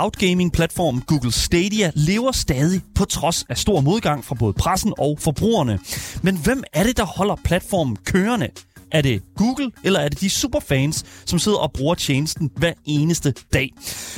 cloud gaming platform Google Stadia lever stadig på trods af stor modgang fra både pressen og forbrugerne. Men hvem er det, der holder platformen kørende? Er det Google, eller er det de superfans, som sidder og bruger tjenesten hver eneste dag?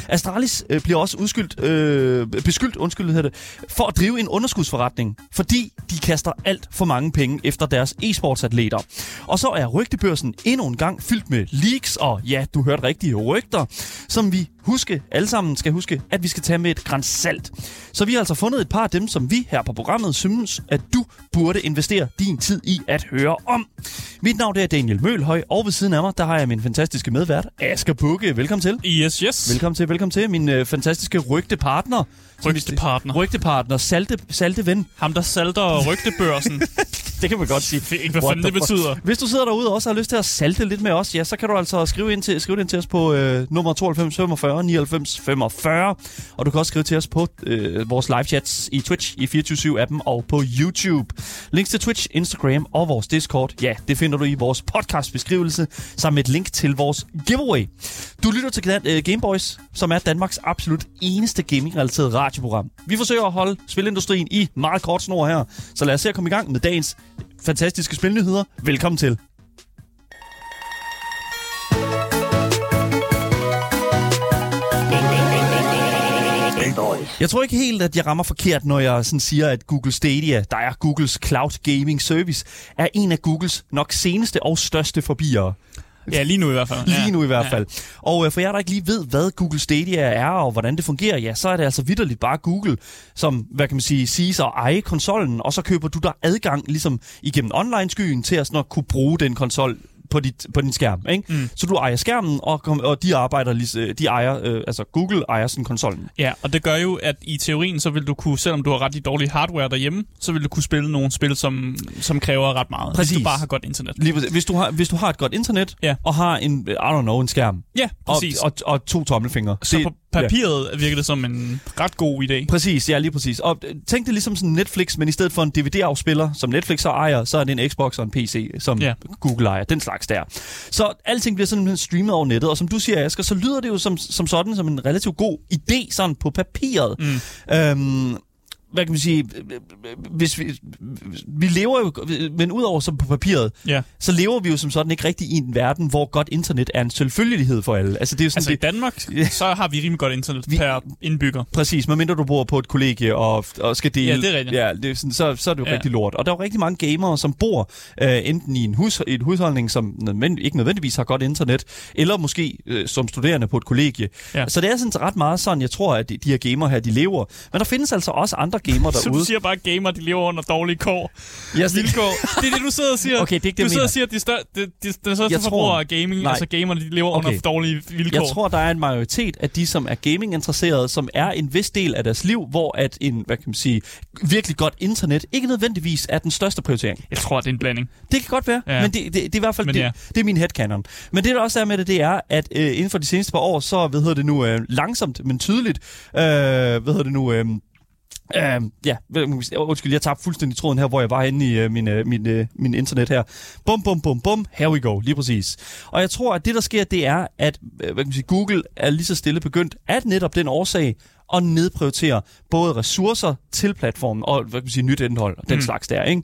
Astralis øh, bliver også udskyldt, øh, beskyldt undskyld, hedder det, for at drive en underskudsforretning, fordi de kaster alt for mange penge efter deres e-sportsatleter. Og så er rygtebørsen endnu en gang fyldt med leaks og, ja, du hørte rigtige rygter, som vi huske, alle sammen skal huske, at vi skal tage med et græns salt. Så vi har altså fundet et par af dem, som vi her på programmet synes, at du burde investere din tid i at høre om. Mit navn er Daniel Mølhøj, og ved siden af mig, der har jeg min fantastiske medvært, Asger Bukke. Velkommen til. Yes, yes. Velkommen til, velkommen til. Min øh, fantastiske rygtepartner. Rygtepartner. Rygtepartner, salte, salte ven. Ham, der salter rygtebørsen. Det kan man godt sige. Ikke, hvad fanden det betyder. Hvis du sidder derude og også har lyst til at salte lidt med os, ja, så kan du altså skrive ind til, skrive ind til os på øh, nummer 92 45 99 45. Og du kan også skrive til os på øh, vores live chats i Twitch, i 24-7-appen og på YouTube. Links til Twitch, Instagram og vores Discord, ja, det finder du i vores podcastbeskrivelse, sammen med et link til vores giveaway. Du lytter til øh, Gameboys, som er Danmarks absolut eneste gaming-relateret radioprogram. Vi forsøger at holde spilindustrien i meget kort snor her, så lad os se at komme i gang med dagens fantastiske spilnyheder. Velkommen til. Jeg tror ikke helt, at jeg rammer forkert, når jeg sådan siger, at Google Stadia, der er Googles cloud gaming service, er en af Googles nok seneste og største forbiere. Ja, lige nu i hvert fald. Lige ja. nu i hvert fald. Ja. Og øh, for jer, der ikke lige ved, hvad Google Stadia er og hvordan det fungerer, ja, så er det altså vidderligt bare Google, som, hvad kan man sige, siger sig at eje konsollen, og så køber du der adgang ligesom igennem online-skyen til at, sådan at kunne bruge den konsol på, dit, på din skærm. Ikke? Mm. Så du ejer skærmen, og, og de arbejder lige, de ejer, øh, altså Google ejer sådan konsollen. Ja, og det gør jo, at i teorien, så vil du kunne, selvom du har ret dårlig hardware derhjemme, så vil du kunne spille nogle spil, som, som kræver ret meget. Præcis. Hvis du bare har godt internet. Lige, hvis, du har, hvis du har et godt internet, ja. og har en, I don't know, en skærm. Ja, præcis. Og, og, og to tommelfingre. Så det, på papiret ja. virker det som en ret god idé. Præcis, ja, lige præcis. Og tænk det ligesom sådan Netflix, men i stedet for en DVD-afspiller, som Netflix så ejer, så er det en Xbox og en PC, som ja. Google ejer. Den slags der. Så alting bliver sådan streamet over nettet, og som du siger, Asger, så lyder det jo som, som sådan som en relativt god idé sådan på papiret. Mm. Øhm, hvad kan man sige, hvis vi, vi lever jo, men udover som på papiret, ja. så lever vi jo som sådan ikke rigtig i en verden, hvor godt internet er en selvfølgelighed for alle. Altså, det er jo sådan, altså det, i Danmark, ja. så har vi rimelig godt internet vi, per indbygger. Præcis, medmindre du bor på et kollegie og, og skal dele. Ja, det er rigtigt. Ja, det er sådan, så, så er det jo ja. rigtig lort. Og der er jo rigtig mange gamere, som bor øh, enten i en, hus, en husholdning, som nødvend, ikke nødvendigvis har godt internet, eller måske øh, som studerende på et kollegie. Ja. Så det er sådan ret meget sådan, jeg tror, at de, de her gamer her, de lever. Men der findes altså også andre gamer derude. Så du siger bare, at gamer de lever under dårlige kår. Yes, vilkår. Det er det, du sidder og siger. Okay, det er ikke det, du sidder og siger, at de stør, de, de, de største forbrugere af gaming, nej. altså gamer, de lever okay. under dårlige vilkår. Jeg tror, der er en majoritet af de, som er gaming-interesserede, som er en vis del af deres liv, hvor at en, hvad kan man sige, virkelig godt internet ikke nødvendigvis er den største prioritering. Jeg tror, det er en blanding. Det kan godt være, ja. men det, det, det, er i hvert fald, det, ja. det, er min headcanon. Men det, der også er med det, det er, at øh, inden for de seneste par år, så, hvad hedder det nu, øh, langsomt, men tydeligt, øh, hvad hedder det nu, øh, Uh, ja, undskyld, jeg tabte fuldstændig tråden her, hvor jeg var inde i uh, min, uh, min, uh, min internet her. Bum, bum, bum, bum, here we go, lige præcis. Og jeg tror, at det, der sker, det er, at hvad kan man sige, Google er lige så stille begyndt, at netop den årsag at nedprioritere både ressourcer til platformen og hvad kan man sige, nyt indhold og den mm. slags der, ikke?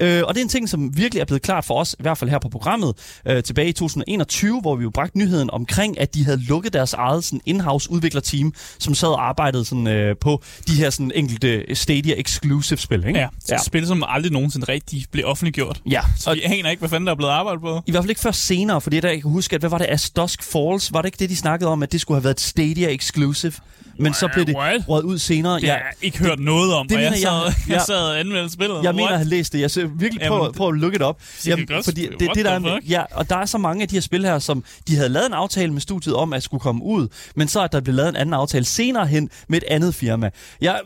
Øh, og det er en ting, som virkelig er blevet klart for os, i hvert fald her på programmet, øh, tilbage i 2021, hvor vi jo bragte nyheden omkring, at de havde lukket deres eget sådan, in-house udviklerteam, som sad og arbejdede sådan, øh, på de her sådan, enkelte Stadia exclusive spil. Ikke? Ja, ja. spil, som aldrig nogensinde rigtig blev offentliggjort. Ja. Så vi aner ikke, hvad fanden der er blevet arbejdet på. I hvert fald ikke først senere, fordi der, jeg kan huske, at hvad var det, As Dusk Falls, var det ikke det, de snakkede om, at det skulle have været et Stadia exclusive? Men så blev det røget ud senere. Det har jeg ikke hørt noget om, det og jeg, sad, jeg, jeg sad og anmeldte spillet. Jeg mener, at have læst det. Jeg skal virkelig prøve, prøve at look it up. Jamen, fordi det, det, der er, ja, og der er så mange af de her spil her, som de havde lavet en aftale med studiet om, at skulle komme ud, men så er der blevet lavet en anden aftale senere hen med et andet firma. Jeg,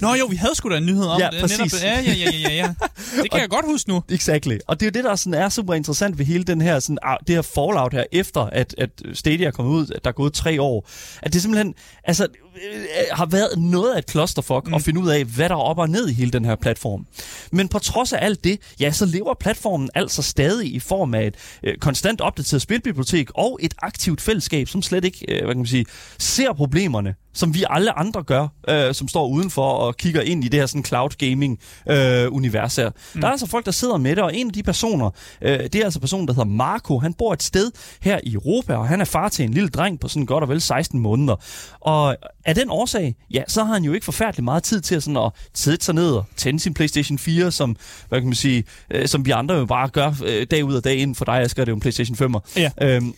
Nå jo, vi havde sgu da en nyhed om ja, det. Præcis. Netop, ja, ja, ja, ja, ja. Det kan og, jeg godt huske nu. Exactly. Og det er jo det, der sådan er super interessant ved hele den her, sådan, det her fallout her, efter at, at Stadia er kommet ud, at der er gået tre år. At det simpelthen, altså, har været noget af et clusterfuck mm. at finde ud af, hvad der er op og ned i hele den her platform. Men på trods af alt det, ja, så lever platformen altså stadig i form af et øh, konstant opdateret spilbibliotek og et aktivt fællesskab, som slet ikke, øh, hvad kan man sige, ser problemerne som vi alle andre gør, øh, som står udenfor og kigger ind i det her sådan cloud gaming øh, univers her. Mm. Der er altså folk, der sidder med det, og en af de personer, øh, det er altså personen, der hedder Marco. Han bor et sted her i Europa, og han er far til en lille dreng på sådan godt og vel 16 måneder. Og af den årsag, ja, så har han jo ikke forfærdelig meget tid til at, sådan at sætte sig ned og tænde sin PlayStation 4, som, hvad kan man sige, øh, som vi andre jo bare gør øh, dag ud og dag ind. For dig, Asger, det er jo en PlayStation 5'er. Ja. Øhm,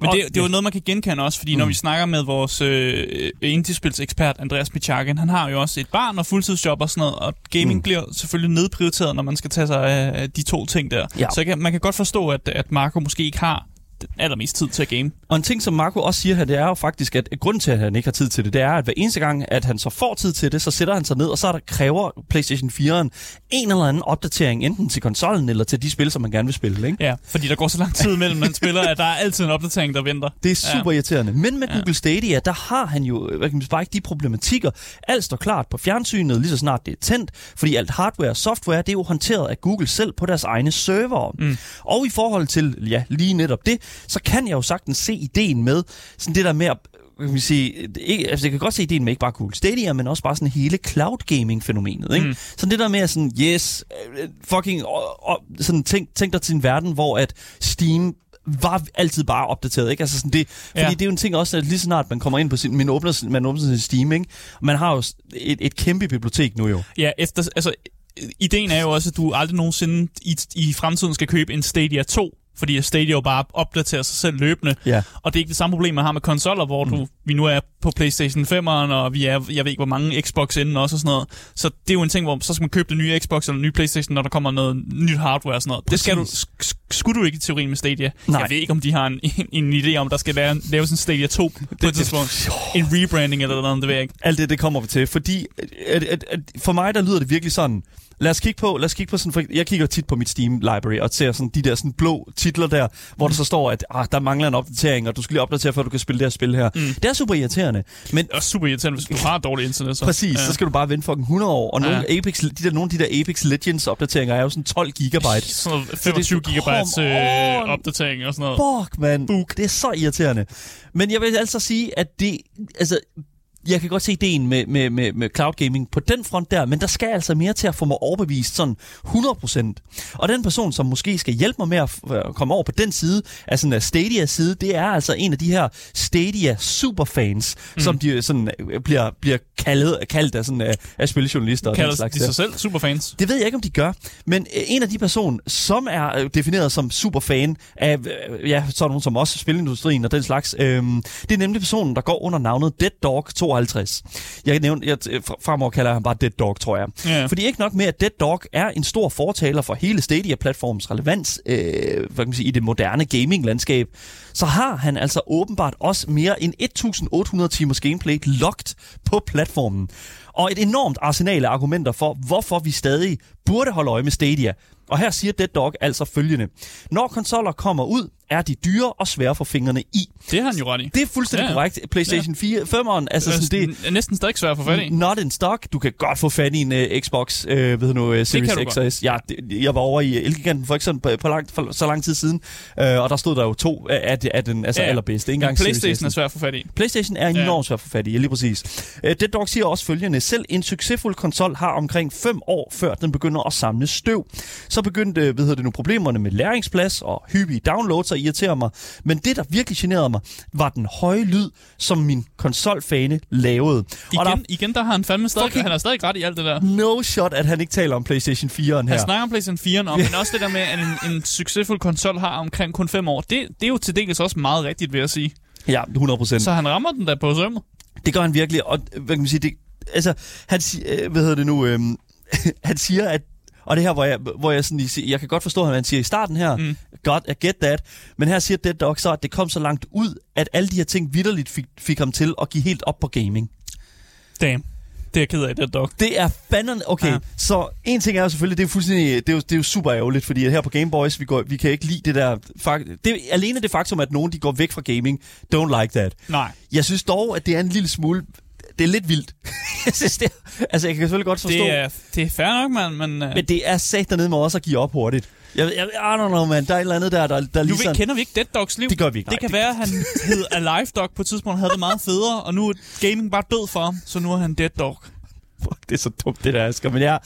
men det, det er jo noget, man kan genkende også, fordi mm. når vi snakker med vores øh, indiespilsekspert Andreas Pichakin, han har jo også et barn og fuldtidsjob og sådan noget, og gaming mm. bliver selvfølgelig nedprioriteret, når man skal tage sig af de to ting der. Ja. Så kan, man kan godt forstå, at, at Marco måske ikke har allermest tid til at game. Og en ting, som Marco også siger her, det er jo faktisk, at grunden til, at han ikke har tid til det, det er, at hver eneste gang, at han så får tid til det, så sætter han sig ned, og så der kræver PlayStation 4'eren en eller anden opdatering, enten til konsollen eller til de spil, som man gerne vil spille. Ikke? Ja, fordi der går så lang tid mellem man spiller, at der er altid en opdatering, der venter. Det er super ja. irriterende. Men med ja. Google Stadia, der har han jo hvad kan man bare ikke de problematikker. Alt står klart på fjernsynet, lige så snart det er tændt, fordi alt hardware og software, det er jo håndteret af Google selv på deres egne server. Mm. Og i forhold til, ja, lige netop det, så kan jeg jo sagtens se ideen med sådan det der med at kan vi sige, ikke, altså jeg kan godt se ideen med ikke bare Google Stadia, men også bare sådan hele cloud gaming fænomenet, ikke? Mm. Sådan det der med sådan, yes, øh, fucking, og, og, sådan tænk, tænk dig til en verden, hvor at Steam var altid bare opdateret, ikke? Altså sådan det, fordi ja. det er jo en ting også, at lige så snart man kommer ind på sin, man åbner, man åbner sin Steam, ikke? Man har jo et, et kæmpe bibliotek nu jo. Ja, efter, altså, ideen er jo også, at du aldrig nogensinde i, i fremtiden skal købe en Stadia 2, fordi Stadia bare opdaterer sig selv løbende. Ja. Og det er ikke det samme problem, man har med konsoller, hvor du, mm. vi nu er på PlayStation 5'eren, og vi er, jeg ved ikke, hvor mange Xbox inden også og sådan noget. Så det er jo en ting, hvor så skal man købe det nye Xbox eller den nye PlayStation, når der kommer noget nyt hardware og sådan noget. Præcis. Det skal du, skulle du ikke i teorien med Stadia. Nej. Jeg ved ikke, om de har en, en, en idé om, der skal være, laves en Stadia 2 på det, et tidspunkt. En rebranding eller noget, det ved jeg ikke. Alt det, det kommer vi til, fordi at, at, at, for mig, der lyder det virkelig sådan, Lad os kigge på, lad os kigge på sådan, for jeg kigger tit på mit Steam library og ser sådan de der sådan blå titler der, hvor der så står, at ah, der mangler en opdatering, og du skal lige opdatere, før du kan spille det her spil her. Mm. Det er super irriterende. Men, det er super irriterende, hvis du har dårligt internet. Så. Præcis, ja. så skal du bare vente fucking 100 år. Og nogle, ja. Apex, de der, nogle af de der Apex Legends opdateringer er jo sådan 12 gigabyte. Sådan 25 gigabyte øh, opdatering og sådan noget. Fuck, man. Book. Det er så irriterende. Men jeg vil altså sige, at det, altså, jeg kan godt se ideen med, med, med, med cloud gaming på den front der, men der skal altså mere til at få mig overbevist sådan 100%. Og den person, som måske skal hjælpe mig med at komme over på den side, altså en Stadia side, det er altså en af de her Stadia superfans, mm. som de sådan øh, bliver, bliver kaldet, kaldt af, sådan, af, af spiljournalister. Kalder og slags de sig selv superfans? Det ved jeg ikke, om de gør. Men øh, en af de personer, som er øh, defineret som superfan af ja, sådan nogen som også spilindustrien og den slags, øh, det er nemlig personen, der går under navnet Dead Dog 2 52. Jeg nævnte, jeg, fremover kalder jeg ham bare Dead Dog, tror jeg. Ja. Fordi ikke nok med, at Dead Dog er en stor fortaler for hele Stadia-platformens relevans øh, hvad kan man sige, i det moderne gaming-landskab, så har han altså åbenbart også mere end 1800 timers gameplay locked på platformen. Og et enormt arsenal af argumenter for, hvorfor vi stadig burde holde øje med Stadia. Og her siger Dead Dog altså følgende. Når konsoller kommer ud, er de dyre og svære for fingrene i. Det har han jo ret i. Det er fuldstændig ja, ja. korrekt. PlayStation 4, 5'eren, altså sådan det... er næsten stadig svært at få fat i. Not in stock. Du kan godt få fat i en uh, Xbox, uh, ved nu, uh, Series X og S. Ja, det, jeg var over i Elgiganten for eksempel på, på lang, for, så lang tid siden, uh, og der stod der jo to af, af den altså ja, allerbedste. Ikke engang PlayStation er svært at få fat i. PlayStation er enormt ja. svært at få fat i, ja, lige præcis. Uh, Dead Dog siger også følgende. Selv en succesfuld konsol har omkring 5 år, før den begynder at samle støv. Så begyndte, hvad hedder det nu, problemerne med læringsplads og hyppige downloads at irritere mig. Men det, der virkelig generede mig, var den høje lyd, som min konsolfane lavede. Igen, og der, igen der har han fandme stadig, han har stadig ret i alt det der. No shot, at han ikke taler om PlayStation 4'eren her. Han snakker om PlayStation 4'eren, og, men også det der med, at en, en succesfuld konsol har omkring kun 5 år. Det, det er jo til dels også meget rigtigt, vil jeg sige. Ja, 100%. Så han rammer den der på sømmet. Det gør han virkelig, og hvad kan man sige, det, altså, han, øh, hvad hedder det nu, øhm, han siger, at og det her, hvor jeg, hvor jeg sådan, jeg kan godt forstå, at han siger i starten her, mm. God, I get that, men her siger Dead Dog så, at det kom så langt ud, at alle de her ting vidderligt fik, fik ham til at give helt op på gaming. Damn. Det er jeg ked af, Dead Dog. Det er fandme... Okay, ja. så en ting er jo selvfølgelig, det er fuldstændig... Det er jo, det er jo super ærgerligt, fordi her på Game Boys, vi, går, vi kan ikke lide det der... Det alene det faktum, at nogen de går væk fra gaming, don't like that. Nej. Jeg synes dog, at det er en lille smule det er lidt vildt. jeg synes, det er, altså, jeg kan selvfølgelig godt forstå... Det er, det er fair nok, man, men... Uh... Men det er sat dernede med også at give op hurtigt. Jeg, jeg, I don't know, man. Der er et eller andet der, der, der nu ligesom... Nu kender vi ikke Dead Dogs liv. Det gør vi ikke. Det kan det være, at han hed Alive Dog på et tidspunkt, havde det meget federe, og nu er gaming bare død for ham, så nu er han Dead Dog. Fuck, det er så dumt, det der, Asger. Men ja,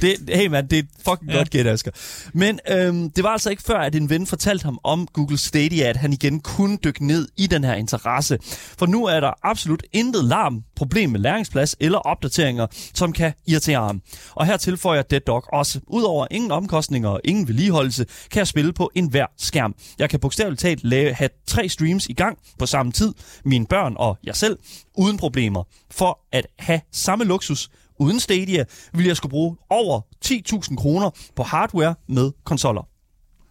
det, hey man, det er fucking ja. godt gæt, Asger. Men øhm, det var altså ikke før, at en ven fortalte ham om Google Stadia, at han igen kunne dykke ned i den her interesse. For nu er der absolut intet larm, problem med læringsplads eller opdateringer, som kan irritere ham. Og her tilføjer Dead Dog også, udover ingen omkostninger og ingen vedligeholdelse, kan jeg spille på enhver skærm. Jeg kan bogstaveligt talt lave, have tre streams i gang på samme tid, mine børn og jeg selv, uden problemer. For at have samme luksus uden Stadia, ville jeg skulle bruge over 10.000 kroner på hardware med konsoller.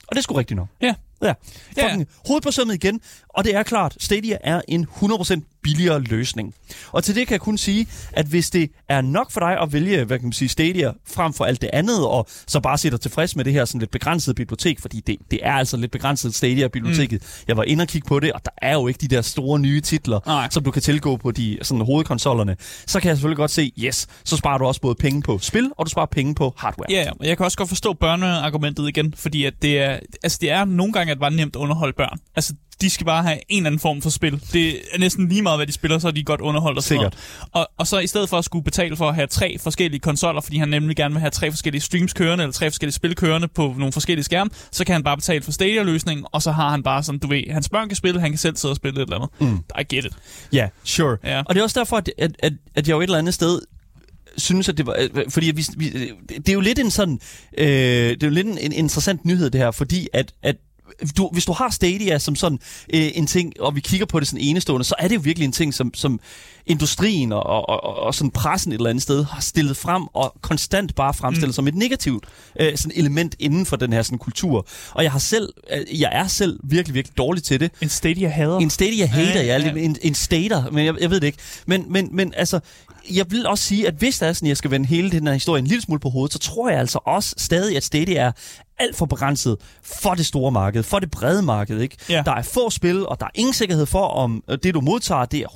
Og det skulle rigtigt nok. Ja. Ja, fucking ja. hovedet på sømmet igen. Og det er klart, Stadia er en 100% billigere løsning. Og til det kan jeg kun sige, at hvis det er nok for dig at vælge, hvad kan man sige, Stadia frem for alt det andet, og så bare dig tilfreds med det her sådan lidt begrænsede bibliotek, fordi det, det er altså lidt begrænset Stadia-biblioteket. Mm. Jeg var inde og kigge på det, og der er jo ikke de der store nye titler, Nej. som du kan tilgå på de sådan, hovedkonsollerne. Så kan jeg selvfølgelig godt se, yes, så sparer du også både penge på spil, og du sparer penge på hardware. Ja, og jeg kan også godt forstå børneargumentet igen, fordi at det er, altså det er nogle gange at bare nemt at underholde børn. Altså de skal bare have en eller anden form for spil. Det er næsten lige meget, hvad de spiller, så er de godt underholdt og Sikkert. Og, og så i stedet for at skulle betale for at have tre forskellige konsoller, fordi han nemlig gerne vil have tre forskellige streams kørende, eller tre forskellige spil kørende på nogle forskellige skærme, så kan han bare betale for Stadia-løsningen, og så har han bare sådan, du ved, hans børn kan spille, han kan selv sidde og spille et eller andet. Mm. I get it. Ja, yeah, sure. Yeah. Og det er også derfor, at, at, at, at jeg jo et eller andet sted synes, at det var... Fordi vi, vi, det er jo lidt en sådan... Øh, det er jo lidt en, en interessant nyhed, det her, fordi at, at du, hvis du har Stadia som sådan øh, en ting, og vi kigger på det sådan enestående, så er det jo virkelig en ting, som, som industrien og, og, og, og sådan pressen et eller andet sted har stillet frem og konstant bare fremstillet mm. som et negativt øh, sådan element inden for den her sådan kultur. Og jeg har selv, øh, jeg er selv virkelig, virkelig dårlig til det. En Stadia-hader? En Stadia-hater, ja. ja. En, en stater, men jeg, jeg ved det ikke. Men, men, men altså, jeg vil også sige, at hvis der er sådan, jeg skal vende hele den her historie en lille smule på hovedet, så tror jeg altså også stadig, at Stadia er alt for begrænset for det store marked, for det brede marked. Ikke? Ja. Der er få spil, og der er ingen sikkerhed for, om øh, det, du modtager, det er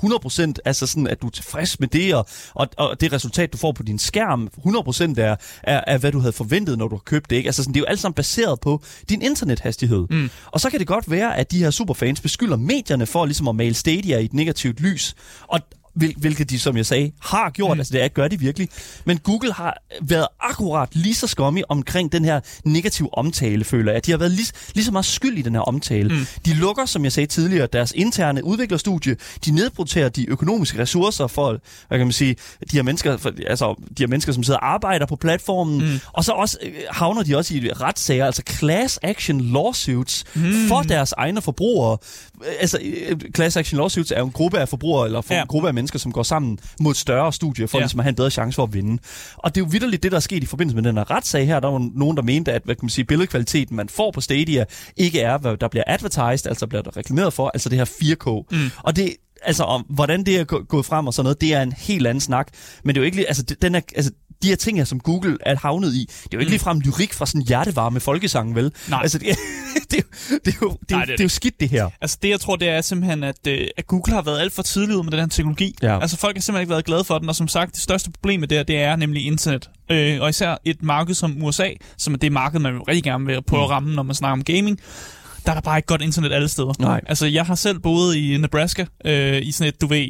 100%, altså sådan, at du er tilfreds med det, og, og, og det resultat, du får på din skærm, 100% er, er, er, hvad du havde forventet, når du har købt det. Ikke? Altså sådan, det er jo alt sammen baseret på din internethastighed. Mm. Og så kan det godt være, at de her superfans beskylder medierne for ligesom at male Stadia i et negativt lys. Og, hvil, hvilket de, som jeg sagde, har gjort. Mm. Altså, det er, gør de virkelig. Men Google har været akkurat lige så skommi omkring den her negative omtale, føler jeg. De har været lige, lige så meget skyld i den her omtale. Mm. De lukker, som jeg sagde tidligere, deres interne udviklerstudie. De nedbruterer de økonomiske ressourcer for, hvad kan man sige, de her mennesker, for, altså, de her mennesker, som sidder og arbejder på platformen. Mm. Og så også øh, havner de også i retssager, altså class action lawsuits mm. for deres egne forbrugere. Altså, øh, class action lawsuits er jo en gruppe af forbrugere, eller for, ja. en gruppe af mennesker, som går sammen mod et større studie, for ja. ligesom at have en bedre chance for at vinde. Og det er jo vidderligt det, der er sket i forbindelse med den her retssag her. Der var nogen, der mente, at hvad kan man sige, billedkvaliteten, man får på Stadia, ikke er, hvad der bliver advertised, altså bliver der reklameret for, altså det her 4K. Mm. Og det, altså om, hvordan det er gået frem og sådan noget, det er en helt anden snak. Men det er jo ikke, altså, den er, altså, de her ting her, som Google er havnet i, det er jo ikke mm. ligefrem lyrik fra sådan hjertevarme folkesangen, vel? Nej. Altså, det, det, det, er jo, det, Nej, det, er, det er jo skidt, det her. Altså, det jeg tror, det er simpelthen, at, øh, at Google har været alt for tidlig ud med den her teknologi. Ja. Altså, folk har simpelthen ikke været glade for den, og som sagt, det største problem med det her, det er nemlig internet. Øh, og især et marked som USA, som er det marked, man rigtig gerne vil på at mm. ramme, når man snakker om gaming der er der bare ikke godt internet alle steder. Nej. Altså, jeg har selv boet i Nebraska, øh, i sådan et, du ved,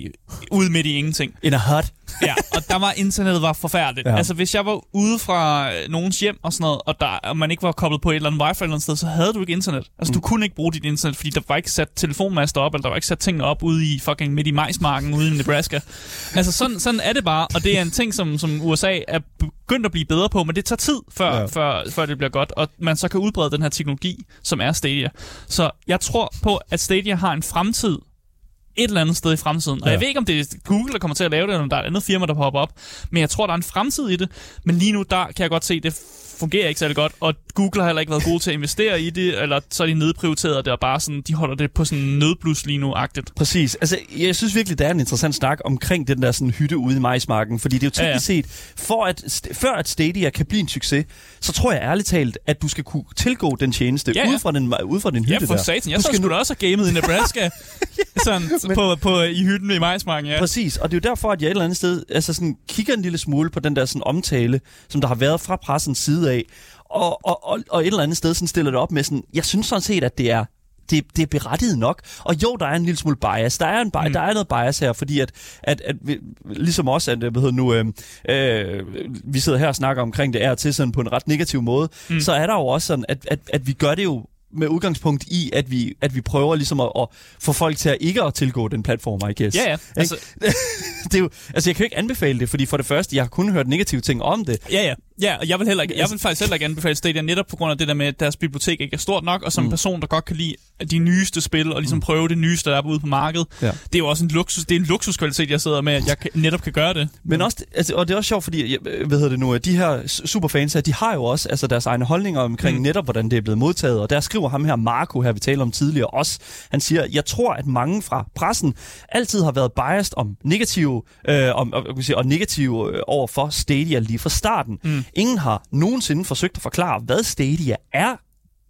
ude midt i ingenting. In a hut. Ja, og der var internettet var forfærdeligt. Ja. Altså, hvis jeg var ude fra øh, nogens hjem og sådan noget, og, der, og man ikke var koblet på et eller andet wifi eller andet sted, så havde du ikke internet. Altså, mm. du kunne ikke bruge dit internet, fordi der var ikke sat telefonmaster op, eller der var ikke sat tingene op ude i fucking midt i majsmarken ude i Nebraska. altså, sådan, sådan er det bare, og det er en ting, som, som USA er begyndt at blive bedre på, men det tager tid, før, ja. før, før det bliver godt, og man så kan udbrede den her teknologi, som er Stadia. Så jeg tror på, at Stadia har en fremtid et eller andet sted i fremtiden. Og ja. jeg ved ikke, om det er Google, der kommer til at lave det, eller om der er et andet firma, der popper op. Men jeg tror, der er en fremtid i det. Men lige nu, der kan jeg godt se, det fungerer ikke særlig godt, og Google har heller ikke været gode til at investere i det, eller så er de nedprioriteret det, og bare sådan, de holder det på sådan nødblus lige nu-agtigt. Præcis. Altså, jeg synes virkelig, der er en interessant snak omkring den der sådan hytte ude i majsmarken, fordi det er jo teknisk ja, ja. set, for at, før at Stadia kan blive en succes, så tror jeg ærligt talt, at du skal kunne tilgå den tjeneste ja, ja. ud fra den, ud fra den hytte Ja, for satan. Jeg du nu... også have gamet i Nebraska sådan, men... på, på, i hytten i majsmarken, ja. Præcis, og det er jo derfor, at jeg et eller andet sted altså sådan, kigger en lille smule på den der sådan, omtale, som der har været fra pressens side af, og, og, og, og et eller andet sted sådan stiller det op med sådan, jeg synes sådan set, at det er det, det er berettiget nok. Og jo, der er en lille smule bias. Der er, en bias, mm. der er noget bias her, fordi at, at, at vi, ligesom også, at hvad hedder nu, øh, øh, vi sidder her og snakker omkring det er til sådan på en ret negativ måde, mm. så er der jo også sådan, at, at, at vi gør det jo med udgangspunkt i, at vi, at vi prøver ligesom at, at få folk til at ikke at tilgå den platform, I guess. Ja, ja. Altså... det er jo, altså, jeg kan jo ikke anbefale det, fordi for det første, jeg har kun hørt negative ting om det. Ja, ja. Ja, og jeg vil, heller ikke, jeg vil faktisk heller ikke anbefale Stadia netop på grund af det der med, at deres bibliotek ikke er stort nok, og som mm. person, der godt kan lide de nyeste spil, og ligesom mm. prøve det nyeste, der er ude på markedet. Ja. Det er jo også en luksus, det er en luksuskvalitet, jeg sidder med, at jeg netop kan gøre det. Men også, altså, og det er også sjovt, fordi, hvad hedder det nu, de her superfans her, de har jo også altså, deres egne holdninger omkring mm. netop, hvordan det er blevet modtaget, og der skriver ham her, Marco, her vi talte om tidligere også, han siger, jeg tror, at mange fra pressen altid har været biased om negative, øh, om, og, og negative øh, over for Stadia lige fra starten. Mm. Ingen har nogensinde forsøgt at forklare, hvad Stadia er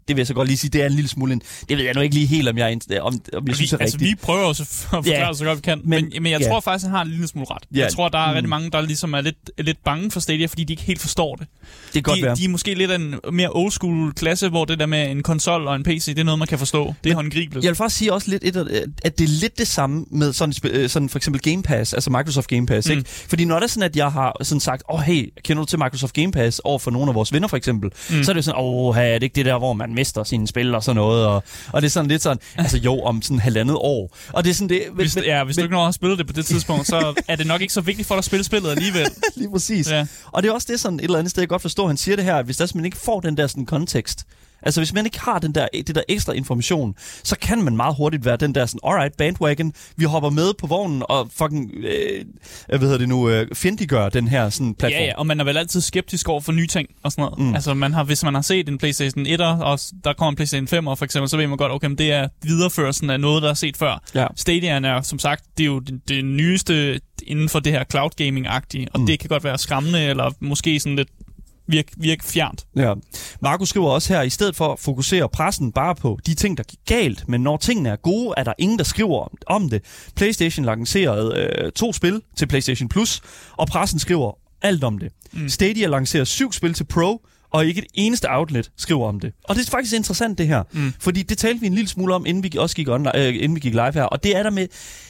det vil jeg så godt lige sige, det er en lille smule en, det ved jeg nu ikke lige helt, om jeg, om, om jeg synes er altså, rigtigt. vi prøver også at forklare ja, så godt vi kan, men, men, men jeg ja. tror faktisk, han har en lille smule ret. Ja. Jeg tror, der er mm. rigtig mange, der ligesom er lidt, lidt bange for Stadia, fordi de ikke helt forstår det. Det kan godt de, være. De er måske lidt en mere old school klasse, hvor det der med en konsol og en PC, det er noget, man kan forstå. Det er håndgribeligt. Jeg vil faktisk sige også lidt, at det er lidt det samme med sådan, øh, sådan for eksempel Game Pass, altså Microsoft Game Pass. Mm. Ikke? Fordi når det er sådan, at jeg har sådan sagt, åh oh, hey, kender du til Microsoft Game Pass over for nogle af vores venner for eksempel, mm. så er det sådan, åh, oh, er det ikke det der, hvor man mister sine spil og sådan noget. Og, og det er sådan lidt sådan, altså jo, om sådan halvandet år. Og det er sådan det... Hvis, men, ja, hvis men, du ikke når har spillet det på det tidspunkt, så er det nok ikke så vigtigt for dig at spille spillet alligevel. Lige præcis. Ja. Og det er også det sådan et eller andet sted, jeg godt forstår, han siger det her, at hvis der man ikke får den der sådan kontekst, Altså hvis man ikke har den der, det der ekstra information, så kan man meget hurtigt være den der sådan, alright, bandwagon, vi hopper med på vognen og fucking, øh, hvad hedder det nu, øh, fjendtliggør den her sådan platform. Ja, ja, og man er vel altid skeptisk over for nye ting og sådan noget. Mm. Altså man har, hvis man har set en PlayStation 1, og der kommer en PlayStation 5 for eksempel, så ved man godt, okay, det er videreførelsen af noget, der er set før. Ja. Stadia er som sagt, det er jo det, det nyeste inden for det her cloud gaming-agtige, og mm. det kan godt være skræmmende, eller måske sådan lidt virke, virke fjernt. Ja. Markus skriver også her, i stedet for at fokusere pressen bare på de ting, der gik galt, men når tingene er gode, er der ingen, der skriver om det. PlayStation lancerede øh, to spil til PlayStation Plus, og pressen skriver alt om det. Mm. Stadia lancerer syv spil til Pro, og ikke et eneste outlet skriver om det. Og det er faktisk interessant, det her. Mm. Fordi det talte vi en lille smule om, inden vi også gik, online, øh, inden vi gik live her. Og det er der med...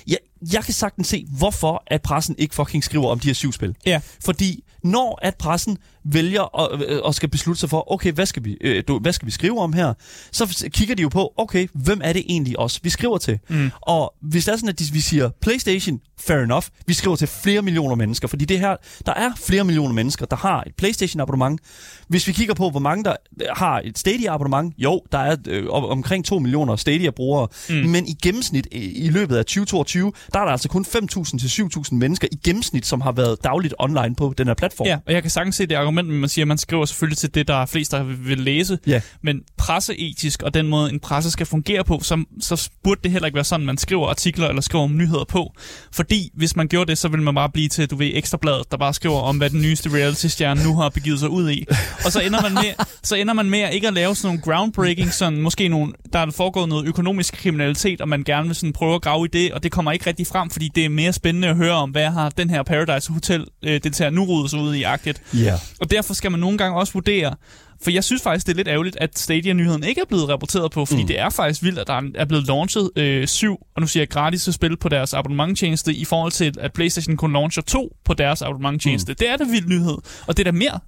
Ja, jeg kan sagtens se, hvorfor at pressen ikke fucking skriver om de her syv spil. Ja. Fordi når at pressen vælger at, øh, og skal beslutte sig for, okay, hvad skal, vi, øh, hvad skal vi skrive om her? Så kigger de jo på, okay, hvem er det egentlig også, vi skriver til? Mm. Og hvis det er sådan, at de, vi siger PlayStation, fair enough, vi skriver til flere millioner mennesker, fordi det her, der er flere millioner mennesker, der har et PlayStation abonnement. Hvis vi kigger på, hvor mange der har et Stadia abonnement, jo, der er øh, omkring 2 millioner Stadia brugere, mm. men i gennemsnit i, i løbet af 2022, der er der altså kun 5.000 til 7.000 mennesker i gennemsnit, som har været dagligt online på den her platform. Ja, og jeg kan sagtens se det argument, men man siger, at man skriver selvfølgelig til det, der er flest, der vil læse. Ja. Men presseetisk og den måde, en presse skal fungere på, så, så burde det heller ikke være sådan, man skriver artikler eller skriver om nyheder på. Fordi hvis man gjorde det, så ville man bare blive til, du ved, ekstrabladet, der bare skriver om, hvad den nyeste reality-stjerne nu har begivet sig ud i. Og så ender man med, så ender man med at ikke at lave sådan nogle groundbreaking, sådan måske nogle, der er foregået noget økonomisk kriminalitet, og man gerne vil sådan prøve at grave i det, og det kommer ikke rigtig frem, fordi det er mere spændende at høre om, hvad har den her Paradise Hotel øh, deltager nu rodet sig ud i agtigt. Yeah. Og derfor skal man nogle gange også vurdere, for jeg synes faktisk, det er lidt ærgerligt, at Stadia-nyheden ikke er blevet rapporteret på, fordi mm. det er faktisk vildt, at der er blevet launchet øh, syv, og nu siger jeg gratis spil på deres abonnementtjeneste, i forhold til, at PlayStation kun launcher to på deres abonnementtjeneste. Mm. Det er da vild nyhed, og det er der mere,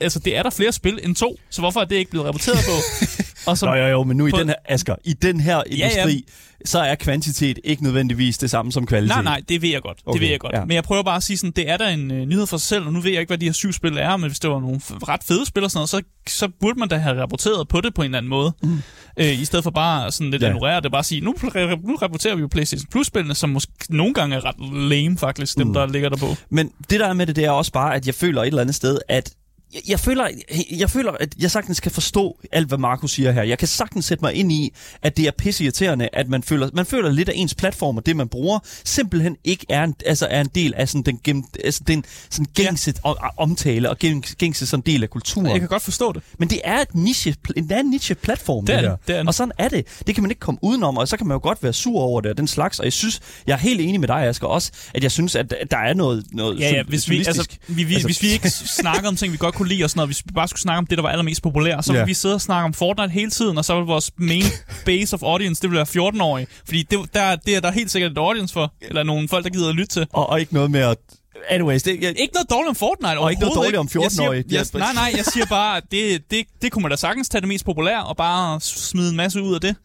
altså det er der flere spil end to, så hvorfor er det ikke blevet rapporteret på? og så, Nå jo jo, men nu på, i den her, Asger, i den her industri, ja, ja så er kvantitet ikke nødvendigvis det samme som kvalitet. Nej, nej, det ved jeg godt. Okay, det ved jeg godt. Ja. Men jeg prøver bare at sige sådan, det er der en uh, nyhed for sig selv, og nu ved jeg ikke, hvad de her syv spil er, men hvis det var nogle ret fede spil og sådan noget, så, så burde man da have rapporteret på det på en eller anden måde. Mm. Uh, I stedet for bare sådan lidt ja. ignorere det, bare sige, nu, nu rapporterer vi jo PlayStation Plus-spillene, som måske nogle gange er ret lame faktisk, dem mm. der ligger der på. Men det der er med det, det er også bare, at jeg føler et eller andet sted, at jeg, jeg, føler, jeg føler, at jeg sagtens kan forstå alt, hvad Marco siger her. Jeg kan sagtens sætte mig ind i, at det er pisseirriterende, at man føler, man føler lidt af ens platform og det, man bruger, simpelthen ikke er en, altså er en del af sådan den, altså den sådan gængse ja. omtale og gængse sådan del af kulturen. Jeg kan godt forstå det. Men det er et niche, en niche-platform, det, det, her. Det er og sådan er det. Det kan man ikke komme udenom, og så kan man jo godt være sur over det og den slags. Og jeg synes, jeg er helt enig med dig, Asger, også, at jeg synes, at der er noget, noget ja, ja, hvis vi, altså, vi, vi, altså, hvis vi ikke snakker om ting, vi godt kunne lide og sådan noget, hvis vi bare skulle snakke om det, der var allermest populært, så ville vi sidde og snakke om Fortnite hele tiden, og så ville vores main base of audience, det ville være 14-årige. Fordi det, der, det er der helt sikkert et audience for, eller nogle folk, der gider at lytte til. Og, og ikke noget med at Anyways, det, jeg, ikke noget dårligt om Fortnite Og ikke noget dårligt om 14-årige. Jeg, jeg, nej, nej, jeg siger bare, at det, det, det kunne man da sagtens tage det mest populære, og bare smide en masse ud af det.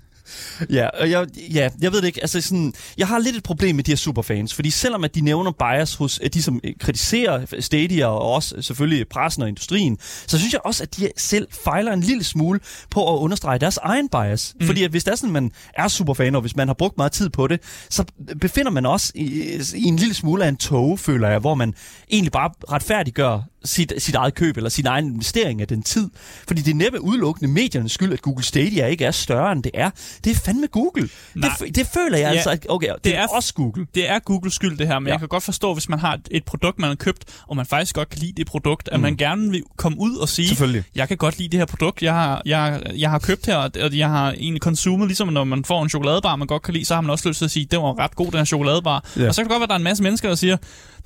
Ja, og jeg, ja, jeg ved det ikke. Altså sådan, jeg har lidt et problem med de her superfans, fordi selvom at de nævner bias hos de, som kritiserer Stadia, og også selvfølgelig pressen og industrien, så synes jeg også, at de selv fejler en lille smule på at understrege deres egen bias. Mm. Fordi at hvis det er sådan, man er superfan, og hvis man har brugt meget tid på det, så befinder man også i, i en lille smule af en tog, føler jeg, hvor man egentlig bare retfærdiggør sit, sit eget køb eller sin egen investering af den tid. Fordi det er næppe udelukkende mediernes skyld, at Google Stadia ikke er større, end det er. Det er fandme Google. Det, det føler jeg ja, altså. Okay, det, det er, er også Google. Det er Googles skyld, det her. Men ja. jeg kan godt forstå, hvis man har et, et produkt, man har købt, og man faktisk godt kan lide det produkt, at mm. man gerne vil komme ud og sige, jeg kan godt lide det her produkt, jeg har, jeg, jeg har købt her, og jeg har egentlig konsumet, ligesom når man får en chokoladebar, man godt kan lide, så har man også lyst til at sige, det var ret god, den her chokoladebar. Ja. Og så kan det godt være, at der er en masse mennesker, der siger,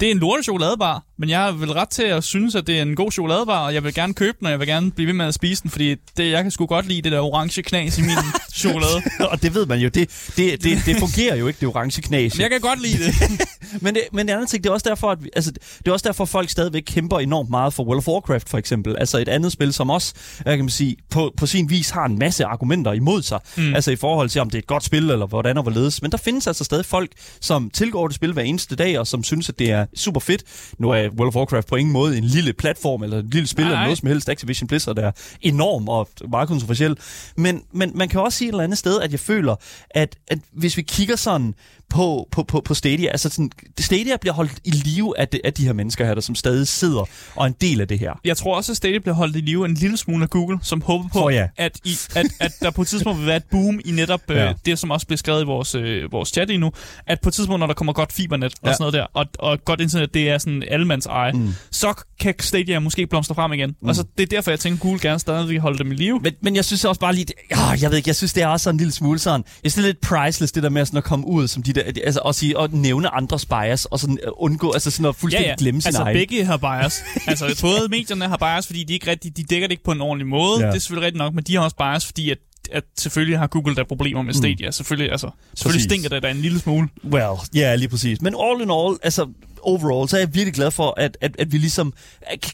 det er en lorte chokoladebar, men jeg har vel ret til at synes, at det er en god chokoladebar, og jeg vil gerne købe den, og jeg vil gerne blive ved med at spise den, fordi det, jeg kan sgu godt lide det der orange knas i min chokolade. og det ved man jo, det, det, det, det fungerer jo ikke, det orange knas. Men jeg kan godt lide det. men, det men det andet ting, det er også derfor, at vi, altså, det er også derfor, at folk stadigvæk kæmper enormt meget for World of Warcraft, for eksempel. Altså et andet spil, som også, jeg kan man sige, på, på sin vis har en masse argumenter imod sig. Mm. Altså i forhold til, om det er et godt spil, eller hvordan og hvorledes. Men der findes altså stadig folk, som tilgår det spil hver eneste dag, og som synes, at det er super fedt. Nu er World of Warcraft på ingen måde en lille platform, eller en lille spil, eller noget som helst. Activision Blizzard er enorm og meget kontroversiel. Men, men man kan også sige et eller andet sted, at jeg føler, at, at hvis vi kigger sådan på, på, på, på Stadia. Altså sådan, Stadia bliver holdt i live af de, af de her mennesker her, der som stadig sidder og er en del af det her. Jeg tror også, at Stadia bliver holdt i live en lille smule af Google, som håber på, oh, ja. at, i, at, at der på et tidspunkt vil være et boom i netop øh, ja. øh, det, som også bliver skrevet i vores, øh, vores chat endnu, at på et tidspunkt, når der kommer godt fibernet ja. og sådan noget der, og, og godt internet, det er sådan allemands eje, mm. så kan Stadia måske blomstre frem igen. Mm. Og så det er derfor, jeg tænker, at Google gerne stadig vil holde dem i live. Men, men jeg synes også bare lige, det, oh, jeg ved ikke, jeg synes, det er også sådan en lille smule sådan, jeg synes, det er lidt priceless, det der med sådan at komme ud som de der, altså at sige, at nævne andres bias, og sådan uh, undgå, altså sådan at fuldstændig ja, ja. glemme sin altså, egen. begge har bias. altså både medierne har bias, fordi de ikke rigtig, de dækker det ikke på en ordentlig måde. Ja. Det er selvfølgelig rigtigt nok, men de har også bias, fordi at at selvfølgelig har Google der problemer med Stadia. Mm. Selvfølgelig, altså, selvfølgelig stinker det da en lille smule. Well, ja, yeah, lige præcis. Men all in all, altså, overall, så er jeg virkelig glad for, at, at, at vi ligesom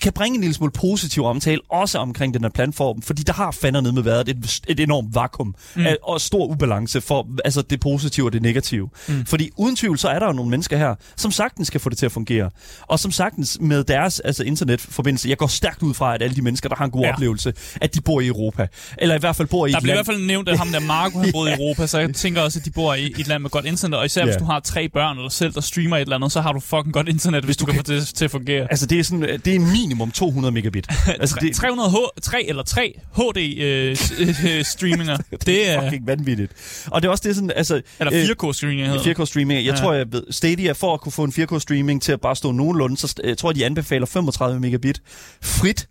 kan bringe en lille smule positiv omtale, også omkring den her platform, fordi der har fandme ned med været et, et enormt vakuum mm. af, og stor ubalance for altså det positive og det negative. Mm. Fordi uden tvivl, så er der jo nogle mennesker her, som sagtens skal få det til at fungere, og som sagtens med deres altså internetforbindelse, jeg går stærkt ud fra, at alle de mennesker, der har en god ja. oplevelse, at de bor i Europa, eller i hvert fald bor i Der bliver i hvert fald nævnt, at ham der Marco har boet i Europa, så jeg tænker også, at de bor i, i et land med godt internet, og især yeah. hvis du har tre børn eller selv, der streamer et eller andet, så har du fucking godt internet, hvis du, du kan få det til at fungere. Altså, det er, sådan, det er minimum 200 megabit. altså, det... 300 H, 3 eller 3 HD øh, øh, streaminger. det, det er fucking vanvittigt. Og det er også det sådan, altså... Eller 4K streaming hedder 4K streaming. Jeg ja. tror, jeg ved, Stadia, for at kunne få en 4K streaming til at bare stå nogenlunde, så jeg tror, de anbefaler 35 megabit frit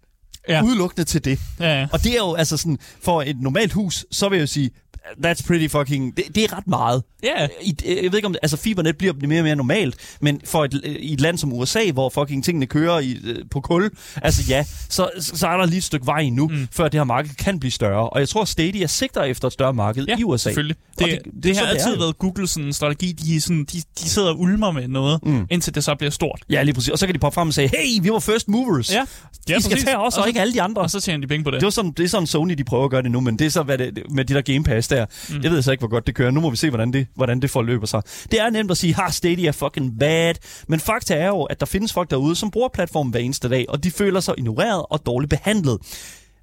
ja. udelukkende til det. Ja, ja. Og det er jo altså sådan, for et normalt hus, så vil jeg jo sige, that's pretty fucking... Det, det er ret meget. Ja. Yeah. I, jeg ved ikke om... Altså, fibernet bliver mere og mere normalt, men for et, i et land som USA, hvor fucking tingene kører i, øh, på kul, altså ja, så, så er der lige et stykke vej nu, mm. før det her marked kan blive større. Og jeg tror, Stadia sigter efter et større marked ja, i USA. selvfølgelig. Det, det, det, det har altid det været Googles strategi. De, sådan, de, de sidder og ulmer med noget, mm. indtil det så bliver stort. Ja, lige præcis. Og så kan de poppe frem og sige, hey, vi var first movers. Ja. Ja, I skal præcis. tage os, og, og ikke alle de andre. Og så tjener de penge på det. Det er, sådan, det er sådan Sony, de prøver at gøre det nu, men det er så hvad det, med de der Game Pass der. Mm. Jeg ved så ikke, hvor godt det kører. Nu må vi se, hvordan det, hvordan det forløber sig. Det er nemt at sige, har Stadia fucking bad. Men fakta er jo, at der findes folk derude, som bruger platformen hver eneste dag, og de føler sig ignoreret og dårligt behandlet.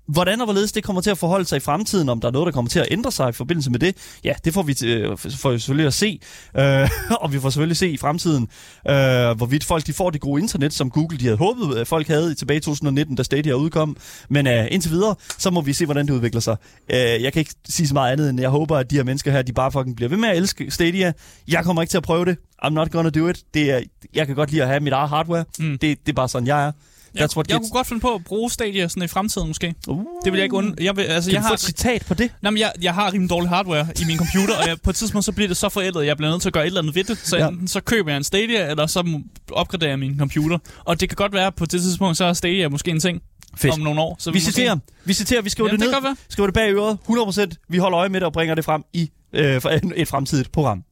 Hvordan og hvorledes det kommer til at forholde sig i fremtiden, om der er noget, der kommer til at ændre sig i forbindelse med det, ja, det får vi, øh, får vi selvfølgelig at se. Øh, og vi får selvfølgelig se i fremtiden, øh, hvorvidt folk de får det gode internet, som Google de havde håbet, at folk havde tilbage i 2019, da Stadia udkom. Men øh, indtil videre, så må vi se, hvordan det udvikler sig. Øh, jeg kan ikke sige så meget andet, end jeg håber, at de her mennesker her, de bare fucking bliver ved med at elske Stadia. Jeg kommer ikke til at prøve det. I'm not gonna do it. Det er, jeg kan godt lide at have mit eget hardware. Mm. Det, det er bare sådan, jeg er. That's what jeg kunne godt finde på at bruge Stadia sådan i fremtiden måske. Uh, det vil jeg ikke und... Jeg vil, altså, kan jeg har... få et citat på det? Nej, men jeg, jeg har rimelig dårlig hardware i min computer, og jeg, på et tidspunkt så bliver det så forældet, at jeg bliver nødt til at gøre et eller andet ved det. Så ja. enten så køber jeg en Stadia, eller så opgraderer jeg min computer. Og det kan godt være, at på det tidspunkt så er Stadia måske en ting. Fedt. om nogle år. Så vi, vi citerer, måske... vi citerer, vi skriver Jamen, det ned, skriver det bag øret, 100%. Vi holder øje med det og bringer det frem i øh, et fremtidigt program.